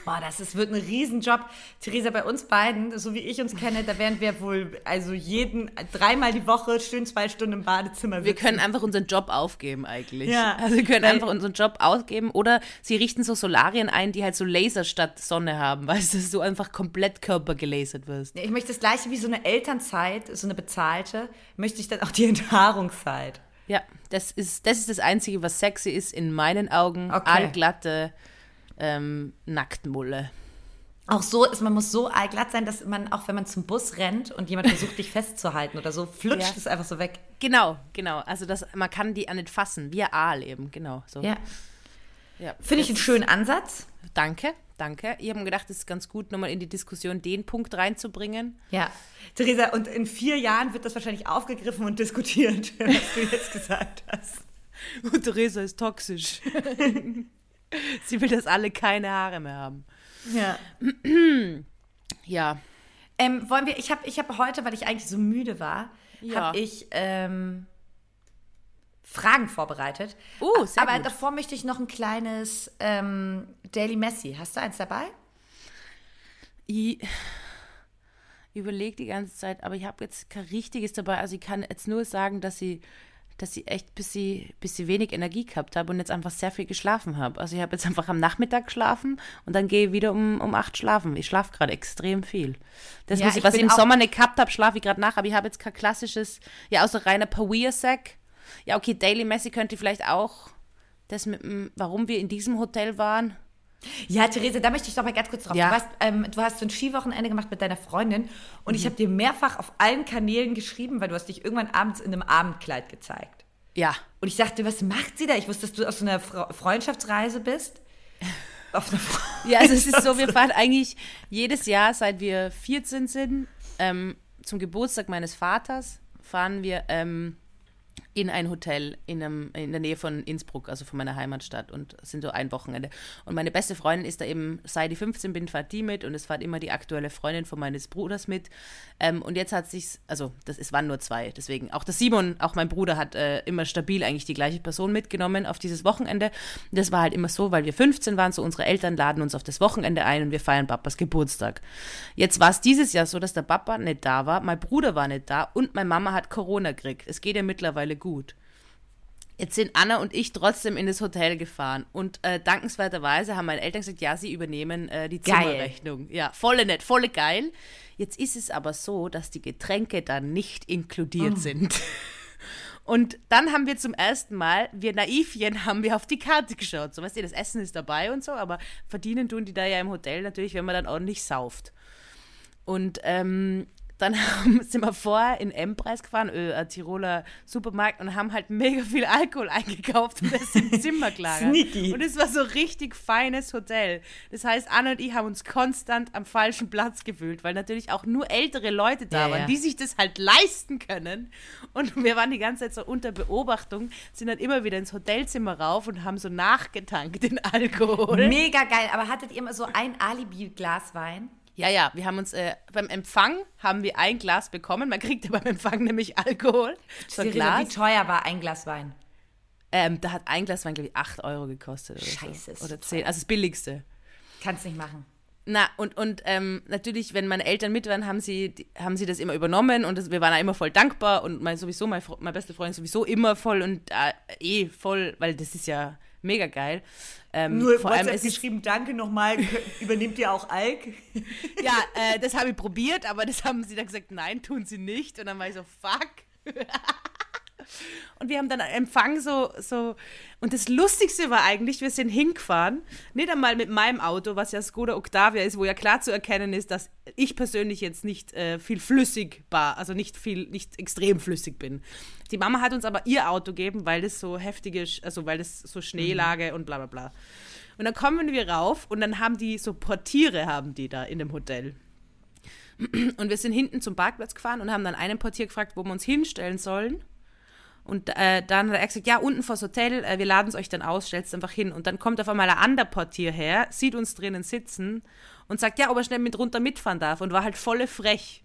Boah, das ist, wird ein Riesenjob. Theresa, bei uns beiden, so wie ich uns kenne, da werden wir wohl also jeden, dreimal die Woche schön zwei Stunden im Badezimmer sitzen. Wir können einfach unseren Job aufgeben eigentlich. Ja, also wir können weil- einfach unseren Job aufgeben oder sie richten so Solarien ein, die halt so Laser statt Sonne haben, *laughs* weißt du, dass du einfach komplett körpergelasert wirst. Ja, Ich möchte das gleiche wie so eine Elternzeit, so eine bezahlte, möchte ich dann auch die *laughs* Enthaarungszeit. Ja, das ist, das ist das Einzige, was sexy ist in meinen Augen. Okay. Allglatte ähm, Nacktmulle. Auch so ist, man muss so aalglatt sein, dass man, auch wenn man zum Bus rennt und jemand versucht, dich festzuhalten oder so, flutscht Ja. es einfach so weg. Genau, genau. Also das, man kann die auch nicht fassen, wie Aal eben, genau. So. Ja. Ja. Finde ich einen schönen Ansatz. Danke, danke. Ich habe mir gedacht, es ist ganz gut, nochmal in die Diskussion den Punkt reinzubringen. Ja. Theresa, und in vier Jahren wird das wahrscheinlich aufgegriffen und diskutiert, *laughs* was du jetzt gesagt hast. Und *laughs* Theresa ist toxisch. *laughs* *laughs* Sie will, dass alle keine Haare mehr haben. Ja. *clears throat* Ja. Ähm, wollen wir, ich habe ich hab heute, weil ich eigentlich so müde war, Ja. habe ich ähm, Fragen vorbereitet. Oh, sehr Aber gut. davor möchte ich noch ein kleines ähm, Daily Messi. Hast du eins dabei? Ich *sighs* überlege die ganze Zeit, aber ich habe jetzt kein richtiges dabei. Also ich kann jetzt nur sagen, dass ich, dass ich echt bis sie, bis sie wenig Energie gehabt habe und jetzt einfach sehr viel geschlafen habe. Also ich habe jetzt einfach am Nachmittag geschlafen und dann gehe ich wieder um, um acht schlafen. Ich schlafe gerade extrem viel. Das, Ja, was, ich, was ich im Sommer nicht gehabt habe, schlafe ich gerade nach, aber ich habe jetzt kein klassisches, ja, außer reiner Power-Sack. Ja, okay, Daily Messi könnte vielleicht auch das mit dem, warum wir in diesem Hotel waren. Ja, Therese, da möchte ich doch mal ganz kurz drauf. Ja. Du, warst, ähm, du hast so ein Skiwochenende gemacht mit deiner Freundin und ich habe dir mehrfach auf allen Kanälen geschrieben, weil du hast dich irgendwann abends in einem Abendkleid gezeigt. Ja, Und ich dachte, was macht sie da? Ich wusste, dass du auf so einer Fre Freundschaftsreise bist. *laughs* Auf einer Fre Ja, also es ist so, wir fahren eigentlich jedes Jahr, seit wir 14 sind, ähm, zum Geburtstag meines Vaters, fahren wir ähm, in ein Hotel in, einem, in der Nähe von Innsbruck, also von meiner Heimatstadt und sind so ein Wochenende. Und meine beste Freundin ist da eben, seit ich 15 bin, fährt die mit und es fährt immer die aktuelle Freundin von meines Bruders mit. Ähm, und jetzt hat sich's, also das, es waren nur zwei, deswegen auch der Simon, auch mein Bruder hat äh, immer stabil eigentlich die gleiche Person mitgenommen auf dieses Wochenende. Das war halt immer so, weil wir 15 waren, so unsere Eltern laden uns auf das Wochenende ein und wir feiern Papas Geburtstag. Jetzt war es dieses Jahr so, dass der Papa nicht da war, mein Bruder war nicht da und meine Mama hat Corona gekriegt. Es geht ja mittlerweile gut. Jetzt sind Anna und ich trotzdem in das Hotel gefahren und äh, dankenswerterweise haben meine Eltern gesagt, ja, sie übernehmen äh, die Geil. Zimmerrechnung. Ja, volle nett, volle geil. Jetzt ist es aber so, dass die Getränke da nicht inkludiert sind. *laughs* Und dann haben wir zum ersten Mal, wir Naivchen, haben wir auf die Karte geschaut. So, weißt du, das Essen ist dabei und so, aber verdienen tun die da ja im Hotel natürlich, wenn man dann ordentlich sauft. Und ähm, dann *laughs* haben, sind wir vorher in M-Preis gefahren, äh, ein Tiroler Supermarkt, und haben halt mega viel Alkohol *laughs* eingekauft und das im Zimmer gelagert. Sneaky. Und es war so richtig feines Hotel. Das heißt, Anna und ich haben uns konstant am falschen Platz gefühlt, weil natürlich auch nur ältere Leute da Ja, waren, ja. die sich das halt leisten können. Und wir waren die ganze Zeit so unter Beobachtung, sind dann immer wieder ins Hotelzimmer rauf und haben so nachgetankt den Alkohol. Mega geil. Aber hattet ihr immer so ein Alibi-Glas Wein? Ja, ja, wir haben uns äh, beim Empfang haben wir ein Glas bekommen. Man kriegt ja beim Empfang nämlich Alkohol. So wie teuer war ein Glas Wein? Ähm, da hat ein Glas Wein, glaube ich, 8 Euro gekostet. Oder Scheiße, So. Oder so 10. Also das billigste. Kannst nicht machen. Na, und, und ähm, natürlich, wenn meine Eltern mit waren, haben sie, die- haben sie das immer übernommen und das, wir waren auch immer voll dankbar und mein, sowieso, mein, Fre- meine beste Freundin sowieso immer voll und äh, eh voll, weil das ist ja mega geil. Ähm, vor allem, es ist, geschrieben, danke nochmal, übernimmt ihr auch Alk? *laughs* ja, äh, das habe ich probiert, aber das haben sie dann gesagt, nein, tun sie nicht. Und dann war ich so, fuck. *laughs* Und wir haben dann Empfang so, so, und das Lustigste war eigentlich, wir sind hingefahren, nicht einmal mit meinem Auto, was ja Skoda Octavia ist, wo ja klar zu erkennen ist, dass ich persönlich jetzt nicht äh, viel flüssig war, also nicht viel, nicht extrem flüssig bin. Die Mama hat uns aber ihr Auto gegeben, weil das so heftige, also weil das so Schneelage und bla bla bla. Und dann kommen wir rauf und dann haben die so Portiere, haben die da in dem Hotel. Und wir sind hinten zum Parkplatz gefahren und haben dann einen Portier gefragt, wo wir uns hinstellen sollen. Und äh, dann hat er gesagt, ja, unten vors Hotel, äh, wir laden es euch dann aus, stellt es einfach hin. Und dann kommt auf einmal ein anderer Portier her, sieht uns drinnen sitzen und sagt, ja, ob er schnell mit runter mitfahren darf. Und war halt volle frech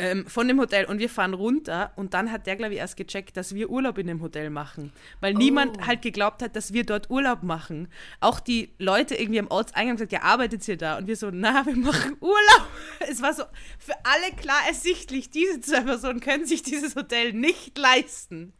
ähm, von dem Hotel. Und wir fahren runter und dann hat der, glaube ich, erst gecheckt, dass wir Urlaub in dem Hotel machen. Weil niemand halt geglaubt hat, dass wir dort Urlaub machen. Auch die Leute irgendwie am Ortseingang gesagt, ja, arbeitet ihr da? Und wir so, na, wir machen *laughs* Urlaub. Es war so für alle klar ersichtlich, diese zwei Personen können sich dieses Hotel nicht leisten.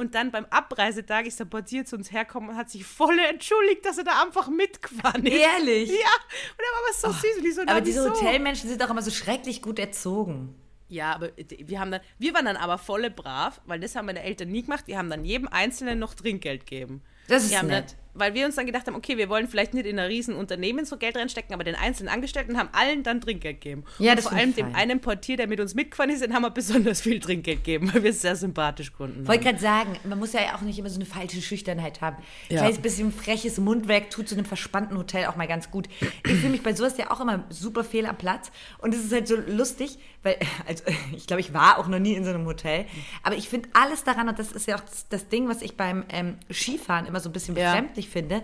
Und dann beim Abreisetag ist der Portier zu uns hergekommen und hat sich voll entschuldigt, dass er da einfach mitgefahren ist. Ehrlich? Ja, und er war aber so süß. Und ich so, Aber diese wieso? Hotelmenschen sind auch immer so schrecklich gut erzogen. Ja, aber wir haben dann, wir waren dann aber volle brav, weil das haben meine Eltern nie gemacht. Wir haben dann jedem Einzelnen noch Trinkgeld gegeben. Das ist nett. Dann, weil wir uns dann gedacht haben, okay, wir wollen vielleicht nicht in ein riesen Unternehmen so Geld reinstecken, aber den einzelnen Angestellten haben allen dann Trinkgeld gegeben. Ja, Und das vor allem dem einen Portier, der mit uns mitgefahren ist, den haben wir *laughs* besonders viel Trinkgeld gegeben, weil wir es sehr sympathisch gefunden Wollte gerade sagen, man muss ja auch nicht immer so eine falsche Schüchternheit haben. Ein Ja. kleines bisschen freches Mundwerk tut so einem verspannten Hotel auch mal ganz gut. Ich fühle mich bei sowas ja auch immer super fehl am Platz. Und es ist halt so lustig, weil, *laughs* also, ich glaube, ich war auch noch nie in so einem Hotel. Aber ich finde alles daran, und das ist ja auch das, Ding, was ich beim ähm, Skifahren immer so ein bisschen Ja. Befremdlich finde.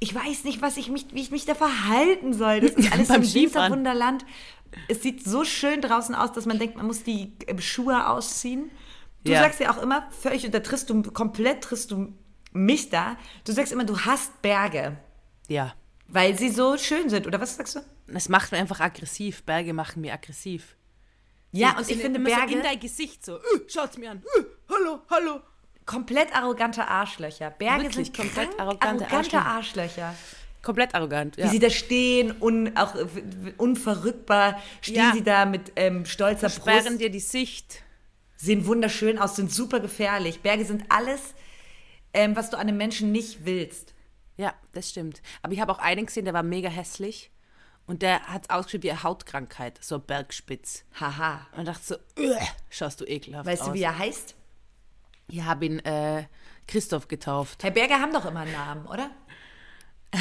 Ich weiß nicht, was ich mich, wie ich mich da verhalten soll. Das ist *laughs* alles so ein. Winterwunderland. Es sieht so schön draußen aus, dass man denkt, man muss die äh, Schuhe ausziehen. Du Ja. sagst ja auch immer, völlig, und da triffst du, komplett triffst du mich da. Du sagst immer, du hast Berge, Ja. weil sie so schön sind. Oder was sagst du? Es macht mir einfach aggressiv. Berge machen mir aggressiv. Ja, und ich finde Berge So in dein Gesicht so, uh, schaut's mir an, uh, hallo, hallo. Komplett arrogante Arschlöcher. Berge Wirklich, sind komplett arrogante arrogante Arschlöcher. Arschlöcher. Komplett arrogant. Wie Ja. sie da stehen und auch unverrückbar stehen Ja. sie da mit ähm, stolzer Sperren Brust. dir die Sicht. sehen wunderschön aus, sind super gefährlich. Berge sind alles, ähm, was du an einem Menschen nicht willst. Ja, das stimmt. Aber ich habe auch einen gesehen, der war mega hässlich. Und der hat ausgeschrieben wie eine Hautkrankheit, so Bergspitz. Haha. Und dachte so, "Ugh, schaust du ekelhaft Weißt aus. du, wie er heißt? Ich habe ihn äh, Christoph getauft. Herr Berger haben doch immer einen Namen, oder? *laughs*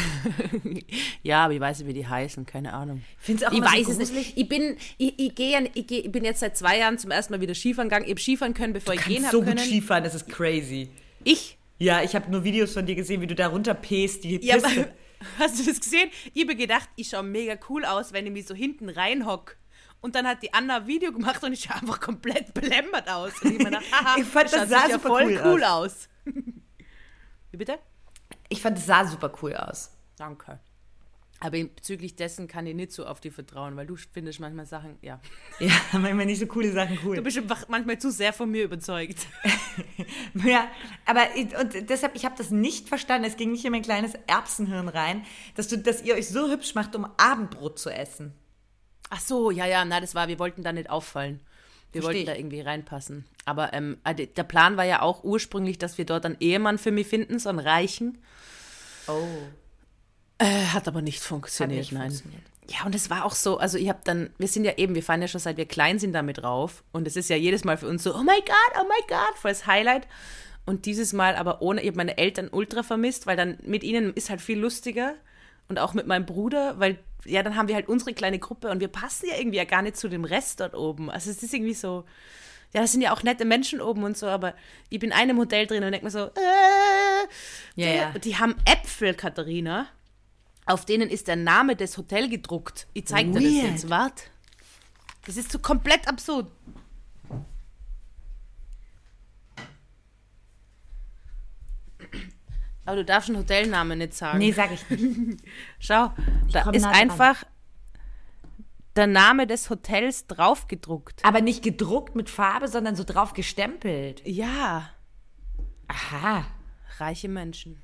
Ja, aber ich weiß nicht, wie die heißen, keine Ahnung. Find's auch ich immer so weiß es nicht. Ich bin, ich, ich, gehe, ja- ich, gehe, ich bin jetzt seit zwei Jahren zum ersten Mal wieder Skifahren gegangen. Ich habe Skifahren können, bevor ich gehen habe so können. gut Skifahren, das ist crazy. ich? Ja, ich habe nur Videos von dir gesehen, wie du da runterpest, die Ja, Piste. aber, *laughs* hast du das gesehen? Ich habe gedacht, ich schaue mega cool aus, wenn ich mich so hinten reinhock. Und dann hat die Anna ein Video gemacht und ich schaue einfach komplett belämmert aus. Und ich gedacht, *laughs* haha, Ich fand, das sah super voll cool cool aus. *laughs* Wie bitte? Ich fand, es sah super cool aus. Danke. Aber bezüglich dessen kann ich nicht so auf dich vertrauen, weil du findest manchmal Sachen, ja. *laughs* Ja, manchmal nicht so coole Sachen cool. Du bist manchmal zu sehr von mir überzeugt. Ja, aber und deshalb, ich habe das nicht verstanden. Es ging nicht in mein kleines Erbsenhirn rein, dass, du, dass ihr euch so hübsch macht, um Abendbrot zu essen. Ach so, ja, ja, na, das war, wir wollten da nicht auffallen. Wir Versteh wollten da irgendwie reinpassen. Aber ähm, äh, der Plan war ja auch ursprünglich, dass wir dort einen Ehemann für mich finden, so einen Reichen. Oh. Äh, hat aber nicht Hat funktioniert, nicht nein. funktioniert. Ja, und es war auch so, also ich habe dann, wir sind ja eben, wir fahren ja schon seit wir klein sind damit drauf und es ist ja jedes Mal für uns so, oh my God, oh my God, voll das Highlight. Und dieses Mal aber ohne, ich habe meine Eltern ultra vermisst, weil dann mit ihnen ist halt viel lustiger und auch mit meinem Bruder, weil ja, dann haben wir halt unsere kleine Gruppe und wir passen ja irgendwie ja gar nicht zu dem Rest dort oben. Also es ist irgendwie so, ja, das sind ja auch nette Menschen oben und so, aber ich bin in einem Hotel drin und denke mir so, äh, Ja, die, ja. die haben Äpfel, Katharina, auf denen ist der Name des Hotels gedruckt. Ich zeig dir das jetzt, wart. Das ist so komplett absurd. Aber du darfst den Hotelnamen nicht sagen. Nee, sag ich nicht. *laughs* Schau, da komm ist einfach der Name des Hotels draufgedruckt. Aber nicht gedruckt mit Farbe, sondern so drauf gestempelt. Ja, Aha. reiche Menschen.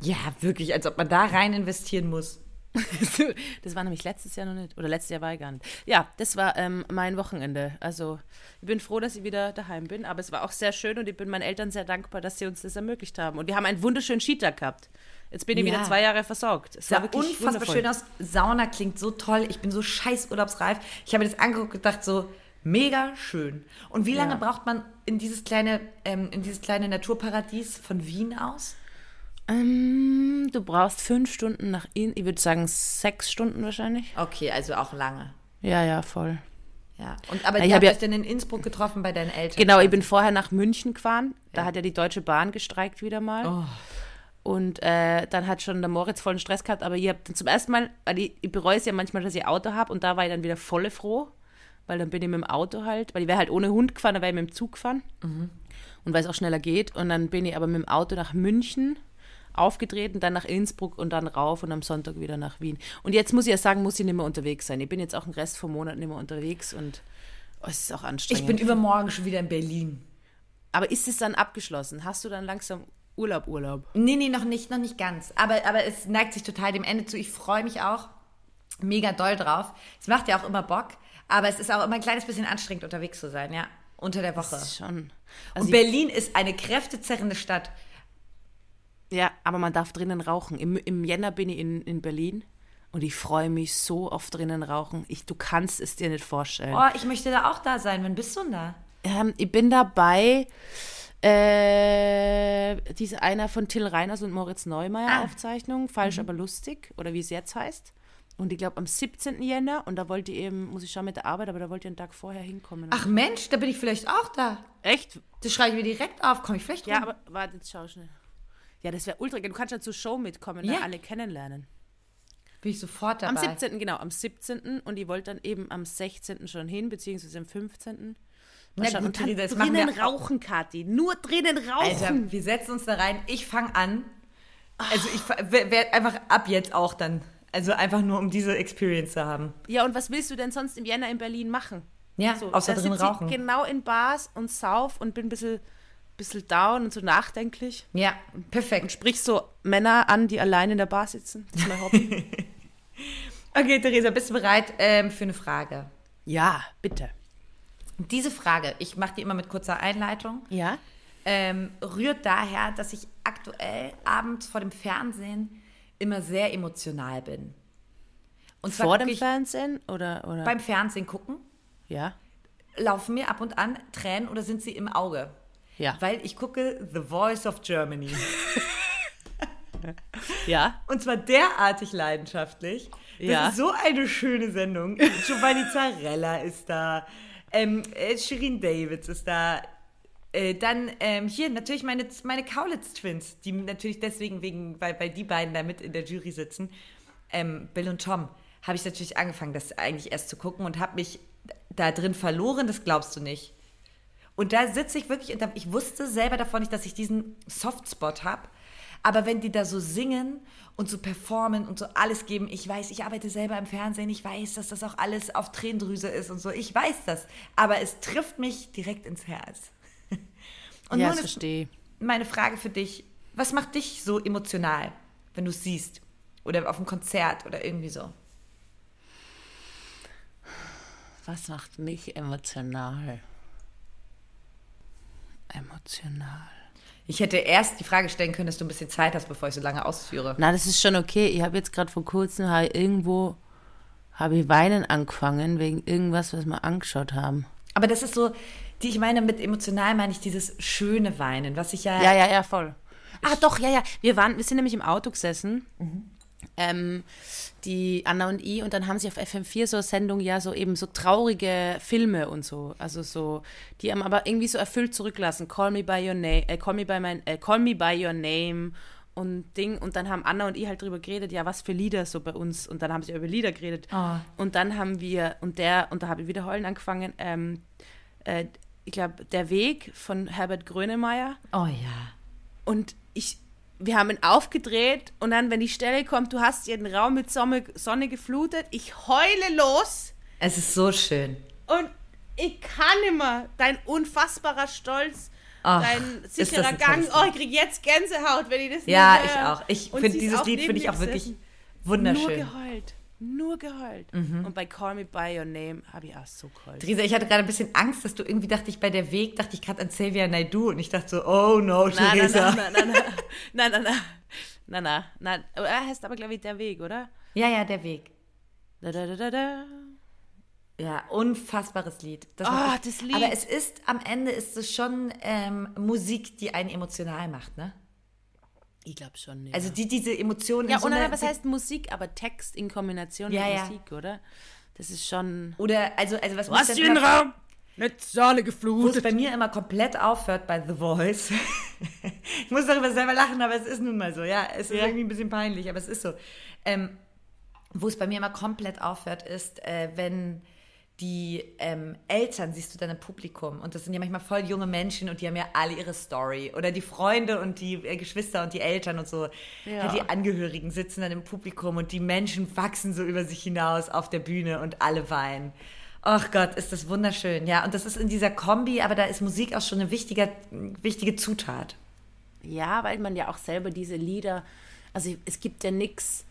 Ja, wirklich, als ob man da rein investieren muss. *laughs* Das war nämlich letztes Jahr noch nicht. Oder letztes Jahr war ich gar nicht. Ja, das war ähm, mein Wochenende. Also, ich bin froh, dass ich wieder daheim bin. Aber es war auch sehr schön und ich bin meinen Eltern sehr dankbar, dass sie uns das ermöglicht haben. Und wir haben einen wunderschönen Skitag gehabt. Jetzt bin ich Ja. wieder zwei Jahre versorgt. Es Sah war wirklich unfassbar wundervoll. schön aus. Sauna klingt so toll. Ich bin so scheiß urlaubsreif. Ich habe mir das angeguckt und gedacht so, mega schön. Und wie lange Ja. braucht man in dieses kleine, ähm, in dieses kleine Naturparadies von Wien aus? Ähm, du brauchst fünf Stunden nach Ihnen. Ich würde sagen sechs Stunden wahrscheinlich. Okay, also auch lange. Ja, ja, voll. Ja. Und aber Ich ihr hab habt ja- euch dann in Innsbruck getroffen bei deinen Eltern. Genau, ich bin vorher nach München gefahren. Da hat ja die Deutsche Bahn gestreikt wieder mal. Oh. Und äh, dann hat schon der Moritz vollen Stress gehabt. Aber ich habe dann zum ersten Mal, weil ich, ich bereue es ja manchmal, dass ich Auto habe. Und da war ich dann wieder voll froh. Weil dann bin ich mit dem Auto halt, weil ich wäre halt ohne Hund gefahren, da wäre ich mit dem Zug gefahren. Und weil es auch schneller geht. Und dann bin ich aber mit dem Auto nach München aufgetreten, dann nach Innsbruck und dann rauf und am Sonntag wieder nach Wien. Und jetzt muss ich ja sagen, muss ich nicht mehr unterwegs sein. Ich bin jetzt auch den Rest vom Monat nicht mehr unterwegs und oh, es ist auch anstrengend. Ich bin übermorgen schon wieder in Berlin. Aber ist es dann abgeschlossen? Hast du dann langsam Urlaub, Urlaub? Nee, nee, noch nicht, noch nicht ganz. Aber, aber es neigt sich total dem Ende zu. Ich freue mich auch mega doll drauf. Es macht ja auch immer Bock, aber es ist auch immer ein kleines bisschen anstrengend, unterwegs zu sein, ja. Unter der Woche. Das ist schon. Und Also ich, Berlin ist eine kräftezerrende Stadt. Ja, aber man darf drinnen rauchen. Im, im Jänner bin ich in, in Berlin und ich freue mich so auf drinnen rauchen. Ich, du kannst es dir nicht vorstellen. Oh, ich möchte da auch da sein. Wann bist du denn da? Ähm, ich bin dabei, äh, diese einer von Till Reiners und Moritz Neumeier Ah. Aufzeichnung, falsch aber lustig, oder wie es jetzt heißt. Und ich glaube am 17. Jänner, und da wollte ich eben, muss ich schauen mit der Arbeit, aber da wollte ich einen Tag vorher hinkommen. Ach Mensch, da bin ich vielleicht auch da. echt? Das schreibe ich mir direkt auf. Komme ich vielleicht Ja, rum? aber warte, jetzt schau schnell. Ja, das wäre ultra geil. Du kannst ja zur Show mitkommen, Ja. da alle kennenlernen. bin ich sofort Am dabei. 17. genau, am 17. Und ich wollte dann eben am 16. schon hin, beziehungsweise am 15. Na schauen. gut, und dann das drinnen rauchen, Kathi. Nur drinnen rauchen. Alter, wir setzen uns da rein. Ich fange an. Also ich werde einfach ab jetzt auch dann. Also einfach nur, um diese Experience zu haben. Ja, und was willst du denn sonst im Jänner in Berlin machen? Ja, außer da drin rauchen. Genau in Bars und sauf und bin ein bisschen, bisschen down und so nachdenklich. Ja, perfekt. Sprich so Männer an, die allein in der Bar sitzen. Das ist mein Hobby. *laughs* Okay, Theresa, bist du bereit ähm, für eine Frage? ja, bitte. Diese Frage, ich mache die immer mit kurzer Einleitung, Ja? ähm, rührt daher, dass ich aktuell abends vor dem Fernsehen immer sehr emotional bin. Und zwar Vor dem Fernsehen oder, oder? beim Fernsehen gucken, ja. laufen mir ab und an Tränen oder sind sie im Auge? Ja. Weil ich gucke The Voice of Germany. *laughs* Ja. Und zwar derartig leidenschaftlich. Das Ja. ist so eine schöne Sendung. Giovanni Zarella ist da. Ähm, äh, Shirin Davids ist da. Äh, dann ähm, hier natürlich meine, meine Kaulitz-Twins, die natürlich deswegen, wegen, weil, weil die beiden da mit in der Jury sitzen, ähm, Bill und Tom, habe ich natürlich angefangen, das eigentlich erst zu gucken und habe mich da drin verloren, das glaubst du nicht. Und da sitze ich wirklich, und ich wusste selber davon nicht, dass ich diesen Softspot habe. Aber wenn die da so singen und so performen und so alles geben, ich weiß, ich arbeite selber im Fernsehen, ich weiß, dass das auch alles auf Tränendrüse ist und so, ich weiß das. Aber es trifft mich direkt ins Herz. *laughs* Und ja, verstehe. meine Frage für dich, was macht dich so emotional, wenn du es siehst? Oder auf einem Konzert oder irgendwie so? Was macht mich emotional? Emotional. Ich hätte erst die Frage stellen können, dass du ein bisschen Zeit hast, bevor ich so lange ausführe. Na, das ist schon okay. Ich habe jetzt gerade vor kurzem irgendwo habe ich weinen angefangen wegen irgendwas, was wir angeschaut haben. Aber das ist so, die ich meine mit emotional meine ich dieses schöne Weinen, was ich ja. Ja, ja, ja, voll. Ah, doch, ja, ja. Wir waren, wir sind nämlich im Auto gesessen. Ähm, die Anna und ich, und dann haben sie auf FM4 so eine Sendung, ja, so eben so traurige Filme und so. Also so, die haben aber irgendwie so erfüllt zurücklassen. Call me by your name, äh, call me by my, äh, call me by your name und Ding. Und dann haben Anna und ich halt drüber geredet, ja, was für Lieder so bei uns. Und dann haben sie über Lieder geredet. Oh. Und dann haben wir, und der, und da habe ich wieder heulen angefangen, ähm, äh, ich glaube, Der Weg von Herbert Grönemeyer. Oh ja. Und ich, wir haben ihn aufgedreht und dann, wenn die Stelle kommt, du hast jeden Raum mit Sonne, Sonne geflutet, ich heule los Es ist so schön. und ich kann immer. Dein unfassbarer Stolz, Ach, dein sicherer Gang. Oh, ich krieg jetzt Gänsehaut, wenn ich das Ja, ich auch. Ich finde dieses Lied finde ich auch wirklich wunderschön. Nur geheult nur geheult. Mhm. Und bei Call Me By Your Name habe ich auch so geheult. Theresa, ich hatte gerade ein bisschen Angst, dass du irgendwie, dachte ich, bei der Weg, dachte ich gerade an Xavier Naidu und ich dachte so, oh no, na, Theresa. Nein, nein, nein, nein, nein, nein, nein, Er heißt aber, glaube ich, Der Weg, oder? Ja, ja, Der Weg. Da, da, da, da, da. Ja, unfassbares Lied. Das oh, das Lied. Aber es ist, am Ende ist es schon ähm, Musik, die einen emotional macht, ne? Ich glaube schon, ja. Also die diese Emotionen ja, so und dann, was heißt Musik, aber Text in Kombination Ja, mit ja. Musik, oder? Das ist schon... Oder, also, also was, Was immer- Raum? Nicht Sonne wo es geflutet. bei mir immer komplett aufhört bei The Voice. *laughs* ich muss darüber selber lachen, aber es ist nun mal so. Ja, es ist Ja. irgendwie ein bisschen peinlich, aber es ist so. Ähm, wo es bei mir immer komplett aufhört, ist, äh, wenn die ähm, Eltern siehst du dann im Publikum und das sind ja manchmal voll junge Menschen und die haben ja alle ihre Story oder die Freunde und die äh, Geschwister und die Eltern und so, Ja. die Angehörigen sitzen dann im Publikum und die Menschen wachsen so über sich hinaus auf der Bühne und alle weinen. Ach Gott, ist das wunderschön. Ja, und das ist in dieser Kombi, aber da ist Musik auch schon eine wichtige, wichtige Zutat. Ja, weil man ja auch selber diese Lieder... Also es gibt ja nichts,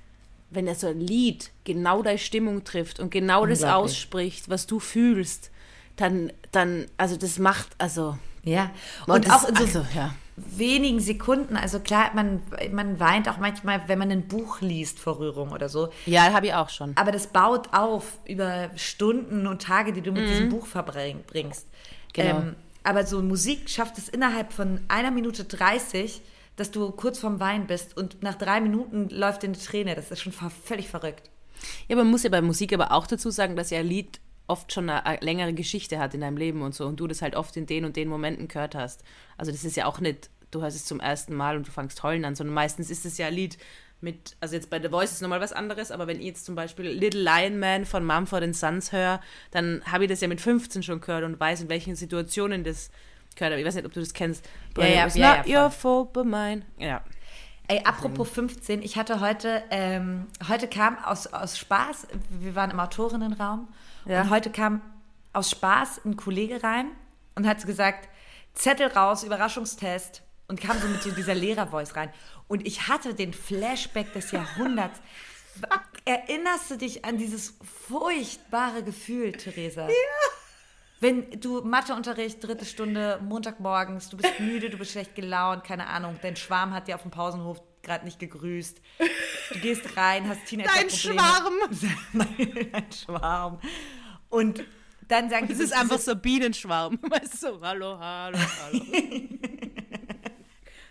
wenn er so ein Lied genau deine Stimmung trifft und genau das ausspricht, was du fühlst, dann, dann, also das macht, also... Ja, Und und das, auch in so also, ja. wenigen Sekunden, also klar, man, man weint auch manchmal, wenn man ein Buch liest vor Rührung oder so. Ja, habe ich auch schon. Aber das baut auf über Stunden und Tage, die du mit diesem Buch verbringst. Genau. Ähm, aber so Musik schafft es innerhalb von einer Minute 30, dass du kurz vorm Weinen bist und nach drei Minuten läuft dir eine Träne. Das ist schon völlig verrückt. Ja, man muss ja bei Musik aber auch dazu sagen, dass ja ein Lied oft schon eine, eine längere Geschichte hat in deinem Leben und so und du das halt oft in den und den Momenten gehört hast. Also das ist ja auch nicht, du hörst es zum ersten Mal und du fangst heulen an, sondern meistens ist es ja ein Lied mit, also jetzt bei The Voice ist nochmal was anderes, aber wenn ich jetzt zum Beispiel Little Lion Man von Mumford Sons höre, dann habe ich das ja mit 15 schon gehört und weiß, in welchen Situationen das gehört. Aber ich weiß nicht, ob du das kennst. Ja, ja, It's ja, not ja, your fault but mine. Ja. Ey, apropos 15, ich hatte heute, ähm, heute kam aus, aus Spaß, wir waren im Autorinnenraum, Ja. und heute kam aus Spaß ein Kollege rein und hat gesagt, Zettel raus, Überraschungstest und kam so mit so dieser Lehrervoice rein. Und ich hatte den Flashback des Jahrhunderts. *laughs* Erinnerst du dich an dieses furchtbare Gefühl, Theresa? Ja. Wenn du Matheunterricht, dritte Stunde, Montagmorgens, du bist müde, du bist schlecht gelaunt, keine Ahnung, dein Schwarm hat dir auf dem Pausenhof gerade nicht gegrüßt. Du gehst rein, hast Teenager-Probleme. Dein Schwarm. *laughs* Und dann sagen die Das ist einfach so Bienenschwarm. *laughs* Weißt du, so, hallo, hallo, hallo. *laughs*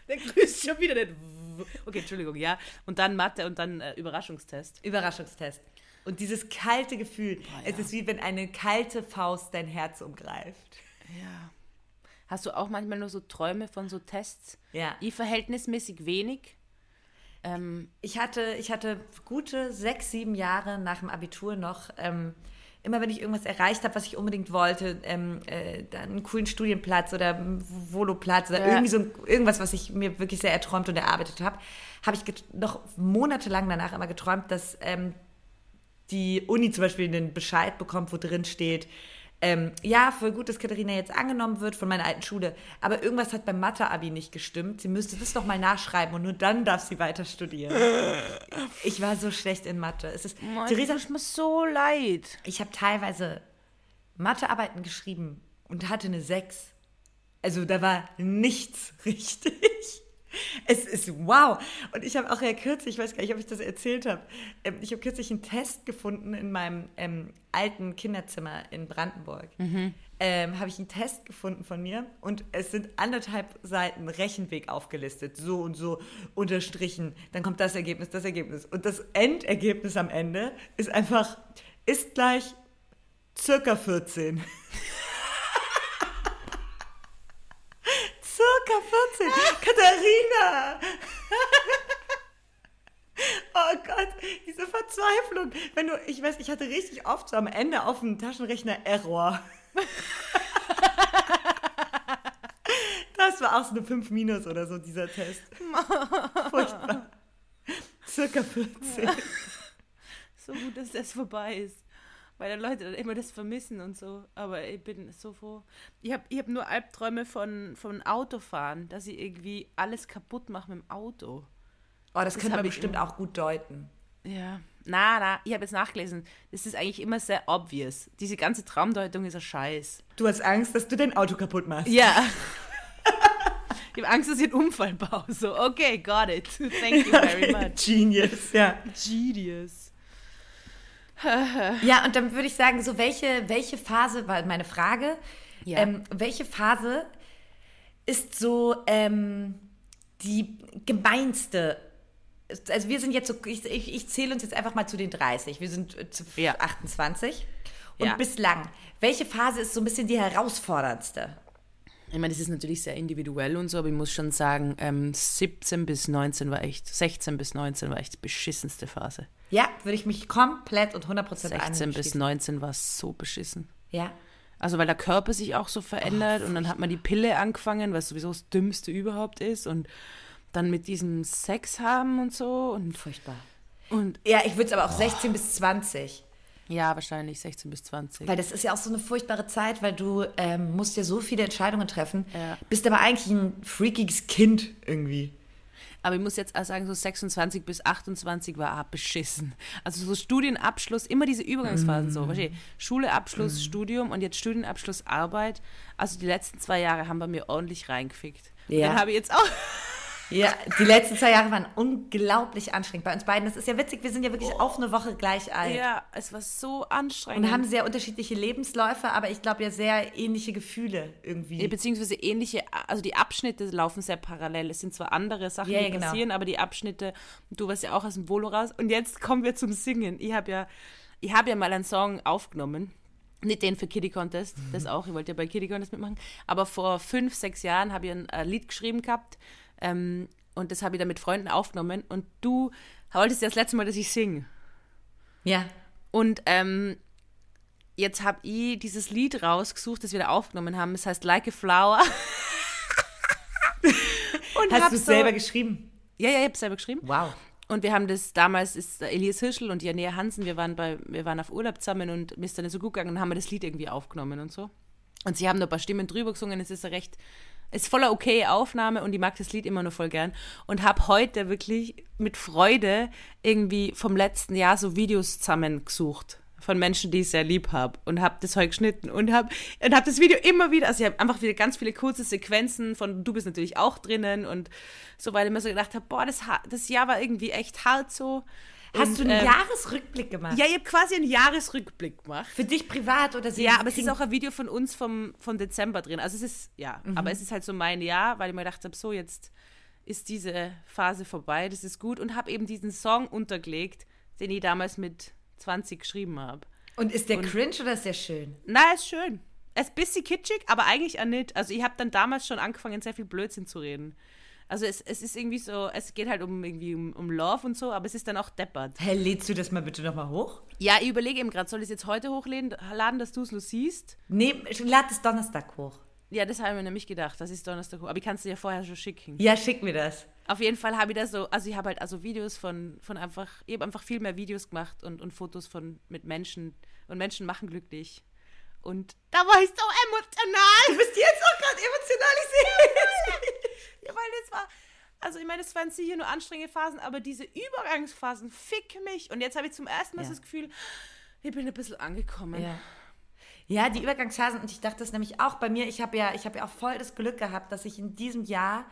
Der grüßt schon wieder den. Okay, Entschuldigung, ja. Und dann Mathe und dann äh, Überraschungstest. Überraschungstest. Und dieses kalte Gefühl, es ist wie wenn eine kalte Faust dein Herz umgreift. Ja. Hast du auch manchmal nur so Träume von so Tests? Ja. Ich verhältnismäßig wenig. Ähm, Ich hatte, ich hatte gute sechs, sieben Jahre nach dem Abitur noch, ähm, immer wenn ich irgendwas erreicht habe, was ich unbedingt wollte, ähm, äh, dann einen coolen Studienplatz oder einen Voloplatz oder Ja. irgendwie so ein- irgendwas, was ich mir wirklich sehr erträumt und erarbeitet habe, habe ich noch monatelang danach immer geträumt, dass ähm, die Uni zum Beispiel einen Bescheid bekommt, wo drin steht, ähm, ja, voll gut, dass Katharina jetzt angenommen wird von meiner alten Schule, aber irgendwas hat beim Mathe-Abi nicht gestimmt. Sie müsste das doch mal nachschreiben und nur dann darf sie weiter studieren. *laughs* Ich war so schlecht in Mathe. Es ist, Mann, Theresa, tut mir so leid. ich habe teilweise Mathearbeiten geschrieben und hatte eine 6. Also da war nichts *laughs* richtig. Es ist wow. Und ich habe auch ja kürzlich, ich weiß gar nicht, ob ich das erzählt habe, ähm, ich habe kürzlich einen Test gefunden in meinem ähm, alten Kinderzimmer in Brandenburg. Mhm. Ähm, habe ich einen Test gefunden von mir und es sind anderthalb Seiten Rechenweg aufgelistet, so und so unterstrichen. Dann kommt das Ergebnis, das Ergebnis. Und das Endergebnis am Ende ist einfach, ist gleich circa 14. circa 14. Katharina! Oh Gott, diese Verzweiflung. Wenn du, ich weiß, ich hatte richtig oft so am Ende auf dem Taschenrechner Error. Das war auch so eine 5 Minus oder so, dieser Test. Furchtbar. Circa 14. So gut, dass das vorbei ist. Weil dann Leute dann immer das vermissen und so. Aber ich bin so froh. Ich habe ich hab nur Albträume von, von Autofahren, dass ich irgendwie alles kaputt mache mit dem Auto. Oh, das, Das könnte man hab ich bestimmt auch gut deuten. Ja. Na, na, ich habe jetzt nachgelesen. Das ist eigentlich immer sehr obvious. Diese ganze Traumdeutung ist ein Scheiß. Du hast Angst, dass du dein Auto kaputt machst. Ja. *laughs* ich habe Angst, dass ich einen Unfall baue. So, okay, got it. Thank you *laughs* very much. Genius, ja. Genius. *laughs* Ja, und dann würde ich sagen, so welche, welche Phase, war meine Frage, Ja. ähm, welche Phase ist so ähm, die gemeinste? Also wir sind jetzt so, ich, ich, ich zähle uns jetzt einfach mal zu den 30. Wir sind äh, zu Ja. 28. Und Ja. bislang, welche Phase ist so ein bisschen die herausforderndste? Ich meine, das ist natürlich sehr individuell und so, aber ich muss schon sagen, ähm, 17 bis 19 war echt, 16 bis 19 war echt die beschissenste Phase. Ja, würde ich mich komplett und 100% 16 bis anschließen. 19 war so beschissen. Ja. Also weil der Körper sich auch so verändert und dann hat man die Pille angefangen, was sowieso das Dümmste überhaupt ist und dann mit diesem Sex haben und so und, Furchtbar. und Ja, ich würde es aber auch 16 bis 20. ja, wahrscheinlich 16 bis 20. Weil das ist ja auch so eine furchtbare Zeit, weil du ähm, musst ja so viele Entscheidungen treffen, Ja. bist aber eigentlich ein freakiges Kind irgendwie. Aber ich muss jetzt auch sagen, so 26 bis 28 war auch beschissen. Also so Studienabschluss, immer diese Übergangsphasen Mm. so. Schule, Abschluss, Studium und jetzt Studienabschluss, Arbeit. Also die letzten zwei Jahre haben bei mir ordentlich reingefickt. Ja. Dann habe ich jetzt auch. Ja, die letzten zwei Jahre waren unglaublich anstrengend bei uns beiden. Das ist ja witzig, wir sind ja wirklich auf eine Woche gleich alt. Ja, es war so anstrengend. Und haben sehr unterschiedliche Lebensläufe, aber ich glaube ja sehr ähnliche Gefühle irgendwie. Ja, beziehungsweise ähnliche, also die Abschnitte laufen sehr parallel. Es sind zwar andere Sachen, Ja, die genau. passieren, aber die Abschnitte, du warst ja auch aus dem Volo raus. Und jetzt kommen wir zum Singen. Ich habe ja, ich habe ja mal einen Song aufgenommen. Nicht den für Kitty Contest, das auch, ich wollte ja bei Kitty Contest mitmachen. Aber vor fünf, sechs Jahren habe ich ein äh, Lied geschrieben gehabt ähm, und das habe ich dann mit Freunden aufgenommen. Und du wolltest ja das letzte Mal, dass ich singe. ja. Und ähm, jetzt habe ich dieses Lied rausgesucht, das wir da aufgenommen haben. Es heißt Like a Flower. *laughs* Und Hast du es so, selber geschrieben? Ja, ja, ich habe selber geschrieben. Wow. Und wir haben das damals, ist Elias Hirschel und Janea Hansen, wir waren, bei, wir waren auf Urlaub zusammen und mir ist dann so gut gegangen und haben wir das Lied irgendwie aufgenommen und so. Und sie haben noch ein paar Stimmen drüber gesungen, es ist eine recht, es ist voller okay Aufnahme und ich mag das Lied immer noch voll gern. Und habe heute wirklich mit Freude irgendwie vom letzten Jahr so Videos zusammengesucht von Menschen, die ich sehr lieb habe und habe das heute geschnitten und habe und hab das Video immer wieder, also ich habe einfach wieder ganz viele kurze Sequenzen von, du bist natürlich auch drinnen und so, weil ich mir so gedacht habe, boah, das, das Jahr war irgendwie echt hart so. Hast Und, du einen ähm, Jahresrückblick gemacht? Ja, ich habe quasi einen Jahresrückblick gemacht. Für dich privat oder sie? Ja, aber es ist auch ein Video von uns vom, vom Dezember drin. Also es ist, ja, aber es ist halt so mein Jahr, weil ich mir gedacht habe, so jetzt ist diese Phase vorbei, das ist gut. Und habe eben diesen Song untergelegt, den ich damals mit 20 geschrieben habe. Und ist der cringe oder ist der schön? Na, ist schön. Er ist ein bisschen kitschig, aber eigentlich auch nicht. Also ich habe dann damals schon angefangen, sehr viel Blödsinn zu reden. Also es, es ist irgendwie so, es geht halt um irgendwie um, um Love und so, aber es ist dann auch deppert. Hä, lädst du das mal bitte nochmal hoch? Ja, ich überlege eben gerade, soll ich es jetzt heute hochladen, laden, dass du es nur siehst? Nee, lad es Donnerstag hoch. Ja, das habe ich mir nämlich gedacht, das ist Donnerstag. hoch. Aber ich kann es dir ja vorher schon schicken. Ja, schick mir das. Auf jeden Fall habe ich da so, also ich habe halt also Videos von, von einfach, ich habe einfach viel mehr Videos gemacht und, und Fotos von mit Menschen und Menschen machen glücklich. Und da war ich so emotional. Du bist jetzt auch gerade emotionalisiert. Ja, weil das war, also ich meine, es waren sicher nur anstrengende Phasen, aber diese Übergangsphasen, fick mich. Und jetzt habe ich zum ersten Mal Ja. das Gefühl, ich bin ein bisschen angekommen. Ja. Ja, die Übergangsphasen und ich dachte das nämlich auch bei mir. Ich habe ja, ich habe ja auch voll das Glück gehabt, dass ich in diesem Jahr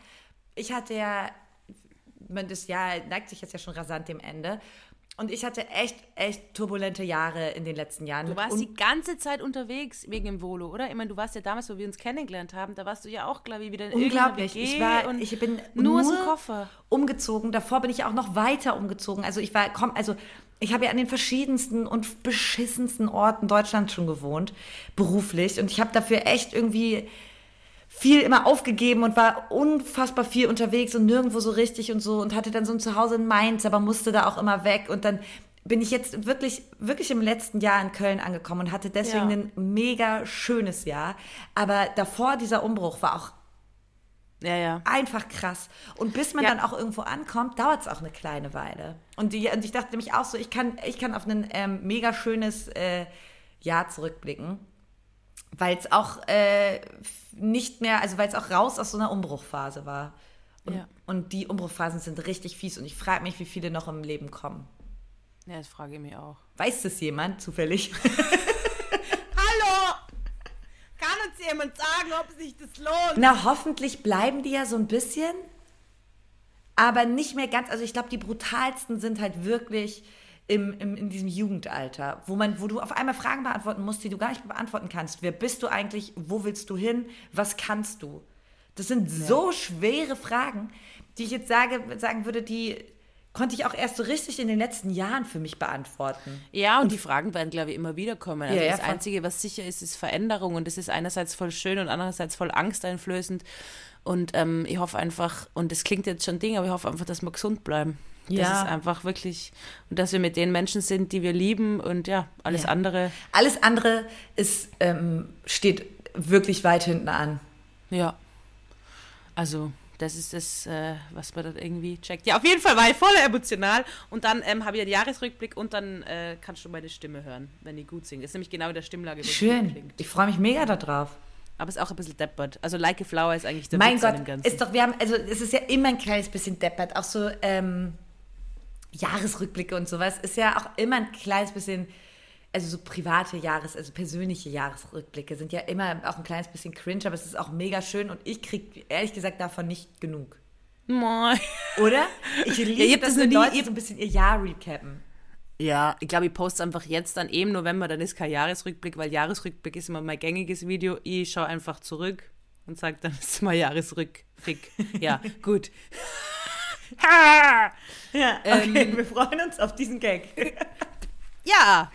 ich hatte ja, das Jahr neigt sich jetzt ja schon rasant dem Ende. Und ich hatte echt, echt turbulente Jahre in den letzten Jahren. Du warst und die ganze Zeit unterwegs wegen dem Volo, oder? Ich meine, du warst ja damals, wo wir uns kennengelernt haben, da warst du ja auch, glaube ich, wieder in unglaublich. WG Ich war, und ich bin nur, nur Koffer. umgezogen. Davor bin ich auch noch weiter umgezogen. Also ich war, komm, also ich habe ja an den verschiedensten und beschissensten Orten Deutschlands schon gewohnt, beruflich. Und ich habe dafür echt irgendwie viel immer aufgegeben und war unfassbar viel unterwegs und nirgendwo so richtig und so und hatte dann so ein Zuhause in Mainz, aber musste da auch immer weg und dann bin ich jetzt wirklich, wirklich im letzten Jahr in Köln angekommen und hatte deswegen Ja. ein mega schönes Jahr. Aber davor dieser Umbruch war auch Ja, ja. einfach krass. Und bis man dann auch irgendwo ankommt, dauert es auch eine kleine Weile. Und, die, und ich dachte nämlich auch so, ich kann, ich kann auf ein ähm, mega schönes äh, Jahr zurückblicken, weil es auch äh, nicht mehr, also weil es auch raus aus so einer Umbruchphase war. Und, Ja. und die Umbruchphasen sind richtig fies und ich frage mich, wie viele noch im Leben kommen. Ja, das frage ich mich auch. Weiß das jemand zufällig? *laughs* Hallo! Kann uns jemand sagen, ob sich das lohnt? Na, hoffentlich bleiben die ja so ein bisschen, aber nicht mehr ganz. Also ich glaube, die brutalsten sind halt wirklich im, im, in diesem Jugendalter, wo man, wo du auf einmal Fragen beantworten musst, die du gar nicht beantworten kannst. Wer bist du eigentlich? Wo willst du hin? Was kannst du? Das sind so schwere Fragen, die ich jetzt sage, sagen würde, die konnte ich auch erst so richtig in den letzten Jahren für mich beantworten. Ja, und die Fragen werden, glaube ich, immer wieder kommen. Also Ja, ja, das. Einzige, was sicher ist, ist Veränderung. Und das ist einerseits voll schön und andererseits voll angsteinflößend. Und ähm, ich hoffe einfach, und das klingt jetzt schon Ding, aber ich hoffe einfach, dass wir gesund bleiben. Das Ja. ist einfach wirklich, und dass wir mit den Menschen sind, die wir lieben und ja, alles Ja. andere, Alles andere ist, ähm, steht wirklich weit hinten an. ja. Also, das ist das, äh, was man da irgendwie checkt. Ja, auf jeden Fall war ich voll emotional. Und dann ähm, habe ich einen Jahresrückblick und dann äh, kannst du meine Stimme hören, wenn die gut singt. Das ist nämlich genau in der Stimmlage, wo es Schön. klingt. Ich freue mich mega darauf. Aber ist auch ein bisschen deppert. Also Like a Flower ist eigentlich der Mein Witz Gott, ist doch, wir haben, also es ist ja immer ein kleines bisschen deppert, auch so ähm, Jahresrückblicke und sowas, ist ja auch immer ein kleines bisschen, also so private Jahres-, also persönliche Jahresrückblicke sind ja immer auch ein kleines bisschen cringe, aber es ist auch mega schön und ich kriege ehrlich gesagt davon nicht genug. Moin. Oder? Ich liebe ihr habt das, das wenn noch nie- Leute ihr- so ein bisschen ihr Jahr recappen. Ja, ich glaube, ich poste einfach jetzt dann im November, dann ist kein Jahresrückblick, weil Jahresrückblick ist immer mein gängiges Video. Ich schaue einfach zurück und sage, dann *laughs* ist mal Jahresrückblick. Ja, gut. *laughs* Ja, okay, wir freuen uns auf diesen Gag. *laughs* Ja,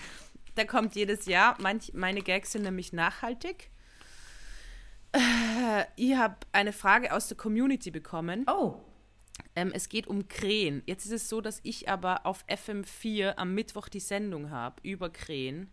der kommt jedes Jahr. Manch, meine Gags sind nämlich nachhaltig. Äh, ich habe eine Frage aus der Community bekommen. Oh, Ähm, es geht um Krähen. Jetzt ist es so, dass ich aber auf FM4 am Mittwoch die Sendung habe über Krähen,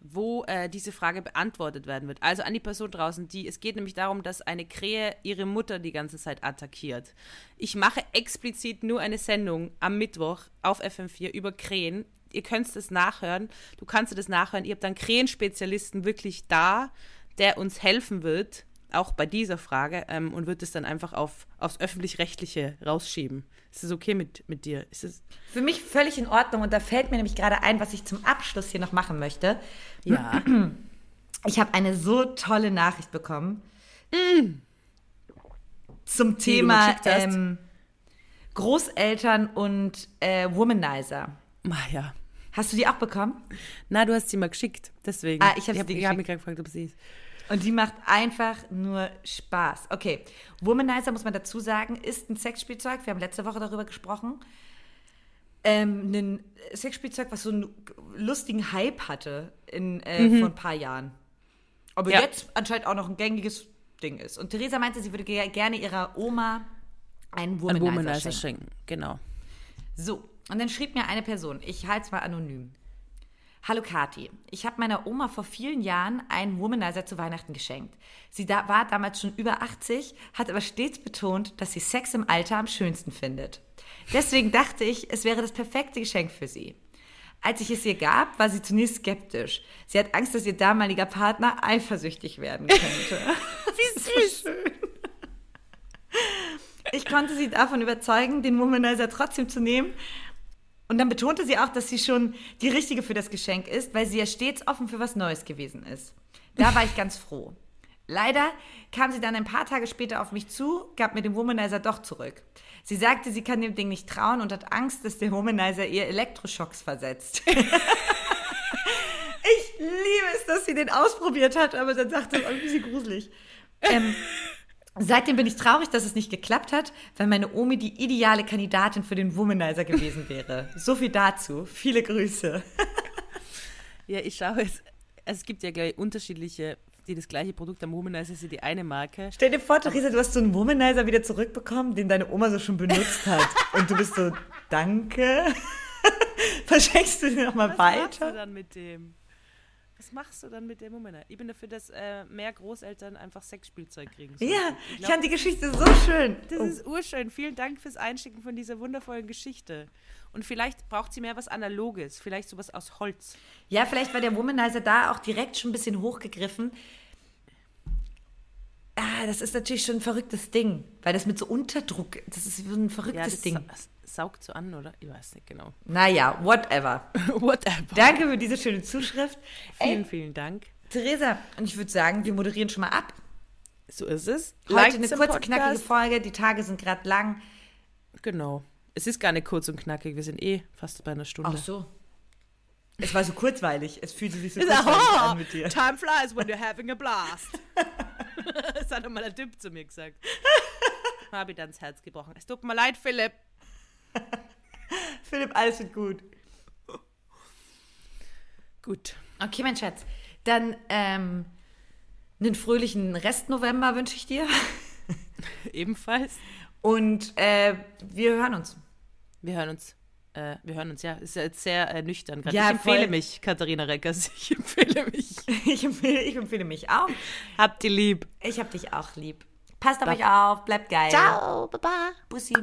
wo äh, diese Frage beantwortet werden wird. Also an die Person draußen, die es geht nämlich darum, dass eine Krähe ihre Mutter die ganze Zeit attackiert. Ich mache explizit nur eine Sendung am Mittwoch auf FM4 über Krähen. Ihr könnt es nachhören. Du kannst das nachhören. Ihr habt dann Krähenspezialisten wirklich da, der uns helfen wird, auch bei dieser Frage, ähm, und wird es dann einfach auf, aufs Öffentlich-Rechtliche rausschieben. Ist das okay mit, mit dir? Ist es, für mich völlig in Ordnung und da fällt mir nämlich gerade ein, was ich zum Abschluss hier noch machen möchte. ja. *clears throat* Ich habe eine so tolle Nachricht bekommen zum du Thema ähm, Großeltern und äh, Womanizer. Ah, ja. Hast du die auch bekommen? Na, du hast sie mal geschickt, deswegen. Ah, ich hab sie hab, dir ich hab mich gerade gefragt, ob sie ist. Und die macht einfach nur Spaß. Okay, Womanizer, muss man dazu sagen, ist ein Sexspielzeug. Wir haben letzte Woche darüber gesprochen. Ähm, ein Sexspielzeug, was so einen lustigen Hype hatte in, äh, vor ein paar Jahren. Aber Ja. jetzt anscheinend auch noch ein gängiges Ding ist. Und Theresa meinte, sie würde ge gerne ihrer Oma einen Ein Womanizer, Womanizer schenken. schenken, genau. So, und dann schrieb mir eine Person, ich halte es mal anonym. Hallo Kati, ich habe meiner Oma vor vielen Jahren einen Womanizer zu Weihnachten geschenkt. Sie da, war damals schon über 80, hat aber stets betont, dass sie Sex im Alter am schönsten findet. Deswegen dachte ich, es wäre das perfekte Geschenk für sie. Als ich es ihr gab, war sie zunächst skeptisch. Sie hat Angst, dass ihr damaliger Partner eifersüchtig werden könnte. *laughs* *laughs* Wie süß. Ich konnte sie davon überzeugen, den Womanizer trotzdem zu nehmen. Und dann betonte sie auch, dass sie schon die Richtige für das Geschenk ist, weil sie ja stets offen für was Neues gewesen ist. Da war ich ganz froh. Leider kam sie dann ein paar Tage später auf mich zu, gab mir den Womanizer doch zurück. Sie sagte, sie kann dem Ding nicht trauen und hat Angst, dass der Womanizer ihr Elektroschocks versetzt. *laughs* ich liebe es, dass sie den ausprobiert hat, aber dann sagte ein bisschen gruselig. Ähm, seitdem bin ich traurig, dass es nicht geklappt hat, weil meine Omi die ideale Kandidatin für den Womanizer gewesen wäre. *laughs* So viel dazu. Viele Grüße. Ja, ich schaue jetzt. Es gibt ja gleich unterschiedliche, die das gleiche Produkt am Womanizer ja die eine Marke. Stell dir vor, Theresa, du hast so einen Womanizer wieder zurückbekommen, den deine Oma so schon benutzt hat. *laughs* Und du bist so, danke. *laughs* Verschenkst du den nochmal weiter? Was machst du dann mit dem? Was machst du dann mit dem Womanizer? Ich bin dafür, dass äh, mehr Großeltern einfach Sexspielzeug kriegen. sollen. Ja, Ich ich glaub, fand die Geschichte so schön. Das Oh. ist urschön. Vielen Dank fürs Einschicken von dieser wundervollen Geschichte. Und vielleicht braucht sie mehr was Analoges, vielleicht sowas aus Holz. Ja, vielleicht war der Womanizer da auch direkt schon ein bisschen hochgegriffen. Ah, das ist natürlich schon ein verrücktes Ding, weil das mit so Unterdruck, das ist so ein Ja, verrücktes das Ding. sa saugt so an, oder? Ich weiß nicht genau. Naja, whatever. *laughs* Whatever. Danke für diese schöne Zuschrift. Vielen, Ey, vielen Dank. Theresa, und ich würde sagen, wir moderieren schon mal ab. So ist es. Heute Liked eine kurze, Podcast. knackige Folge. Die Tage sind gerade lang. Genau. Es ist gar nicht kurz und knackig. Wir sind eh fast bei einer Stunde. so. Es war so kurzweilig. Es fühlte sich so kurzweilig an mit dir. Time flies when you're having a blast. *laughs* *laughs* das hat einmal ein Typ zu mir gesagt. *laughs* Habe ich dann ins Herz gebrochen. Es tut mir leid, Philipp. *laughs* Philipp, alles wird gut. Gut. Okay, mein Schatz. Dann ähm, einen fröhlichen Rest November wünsche ich dir. Ebenfalls. Und äh, wir hören uns. Wir hören uns. Äh, wir hören uns, ja. Ist ja jetzt sehr äh, nüchtern gerade. Ja, ich empfehle voll. mich, Katharina Reckers. Ich empfehle mich. *laughs* Ich empfehle, ich empfehle mich auch. Habt ihr lieb. Ich hab dich auch lieb. Passt auf euch auf, bleibt geil. Ciao, baba. Bussi.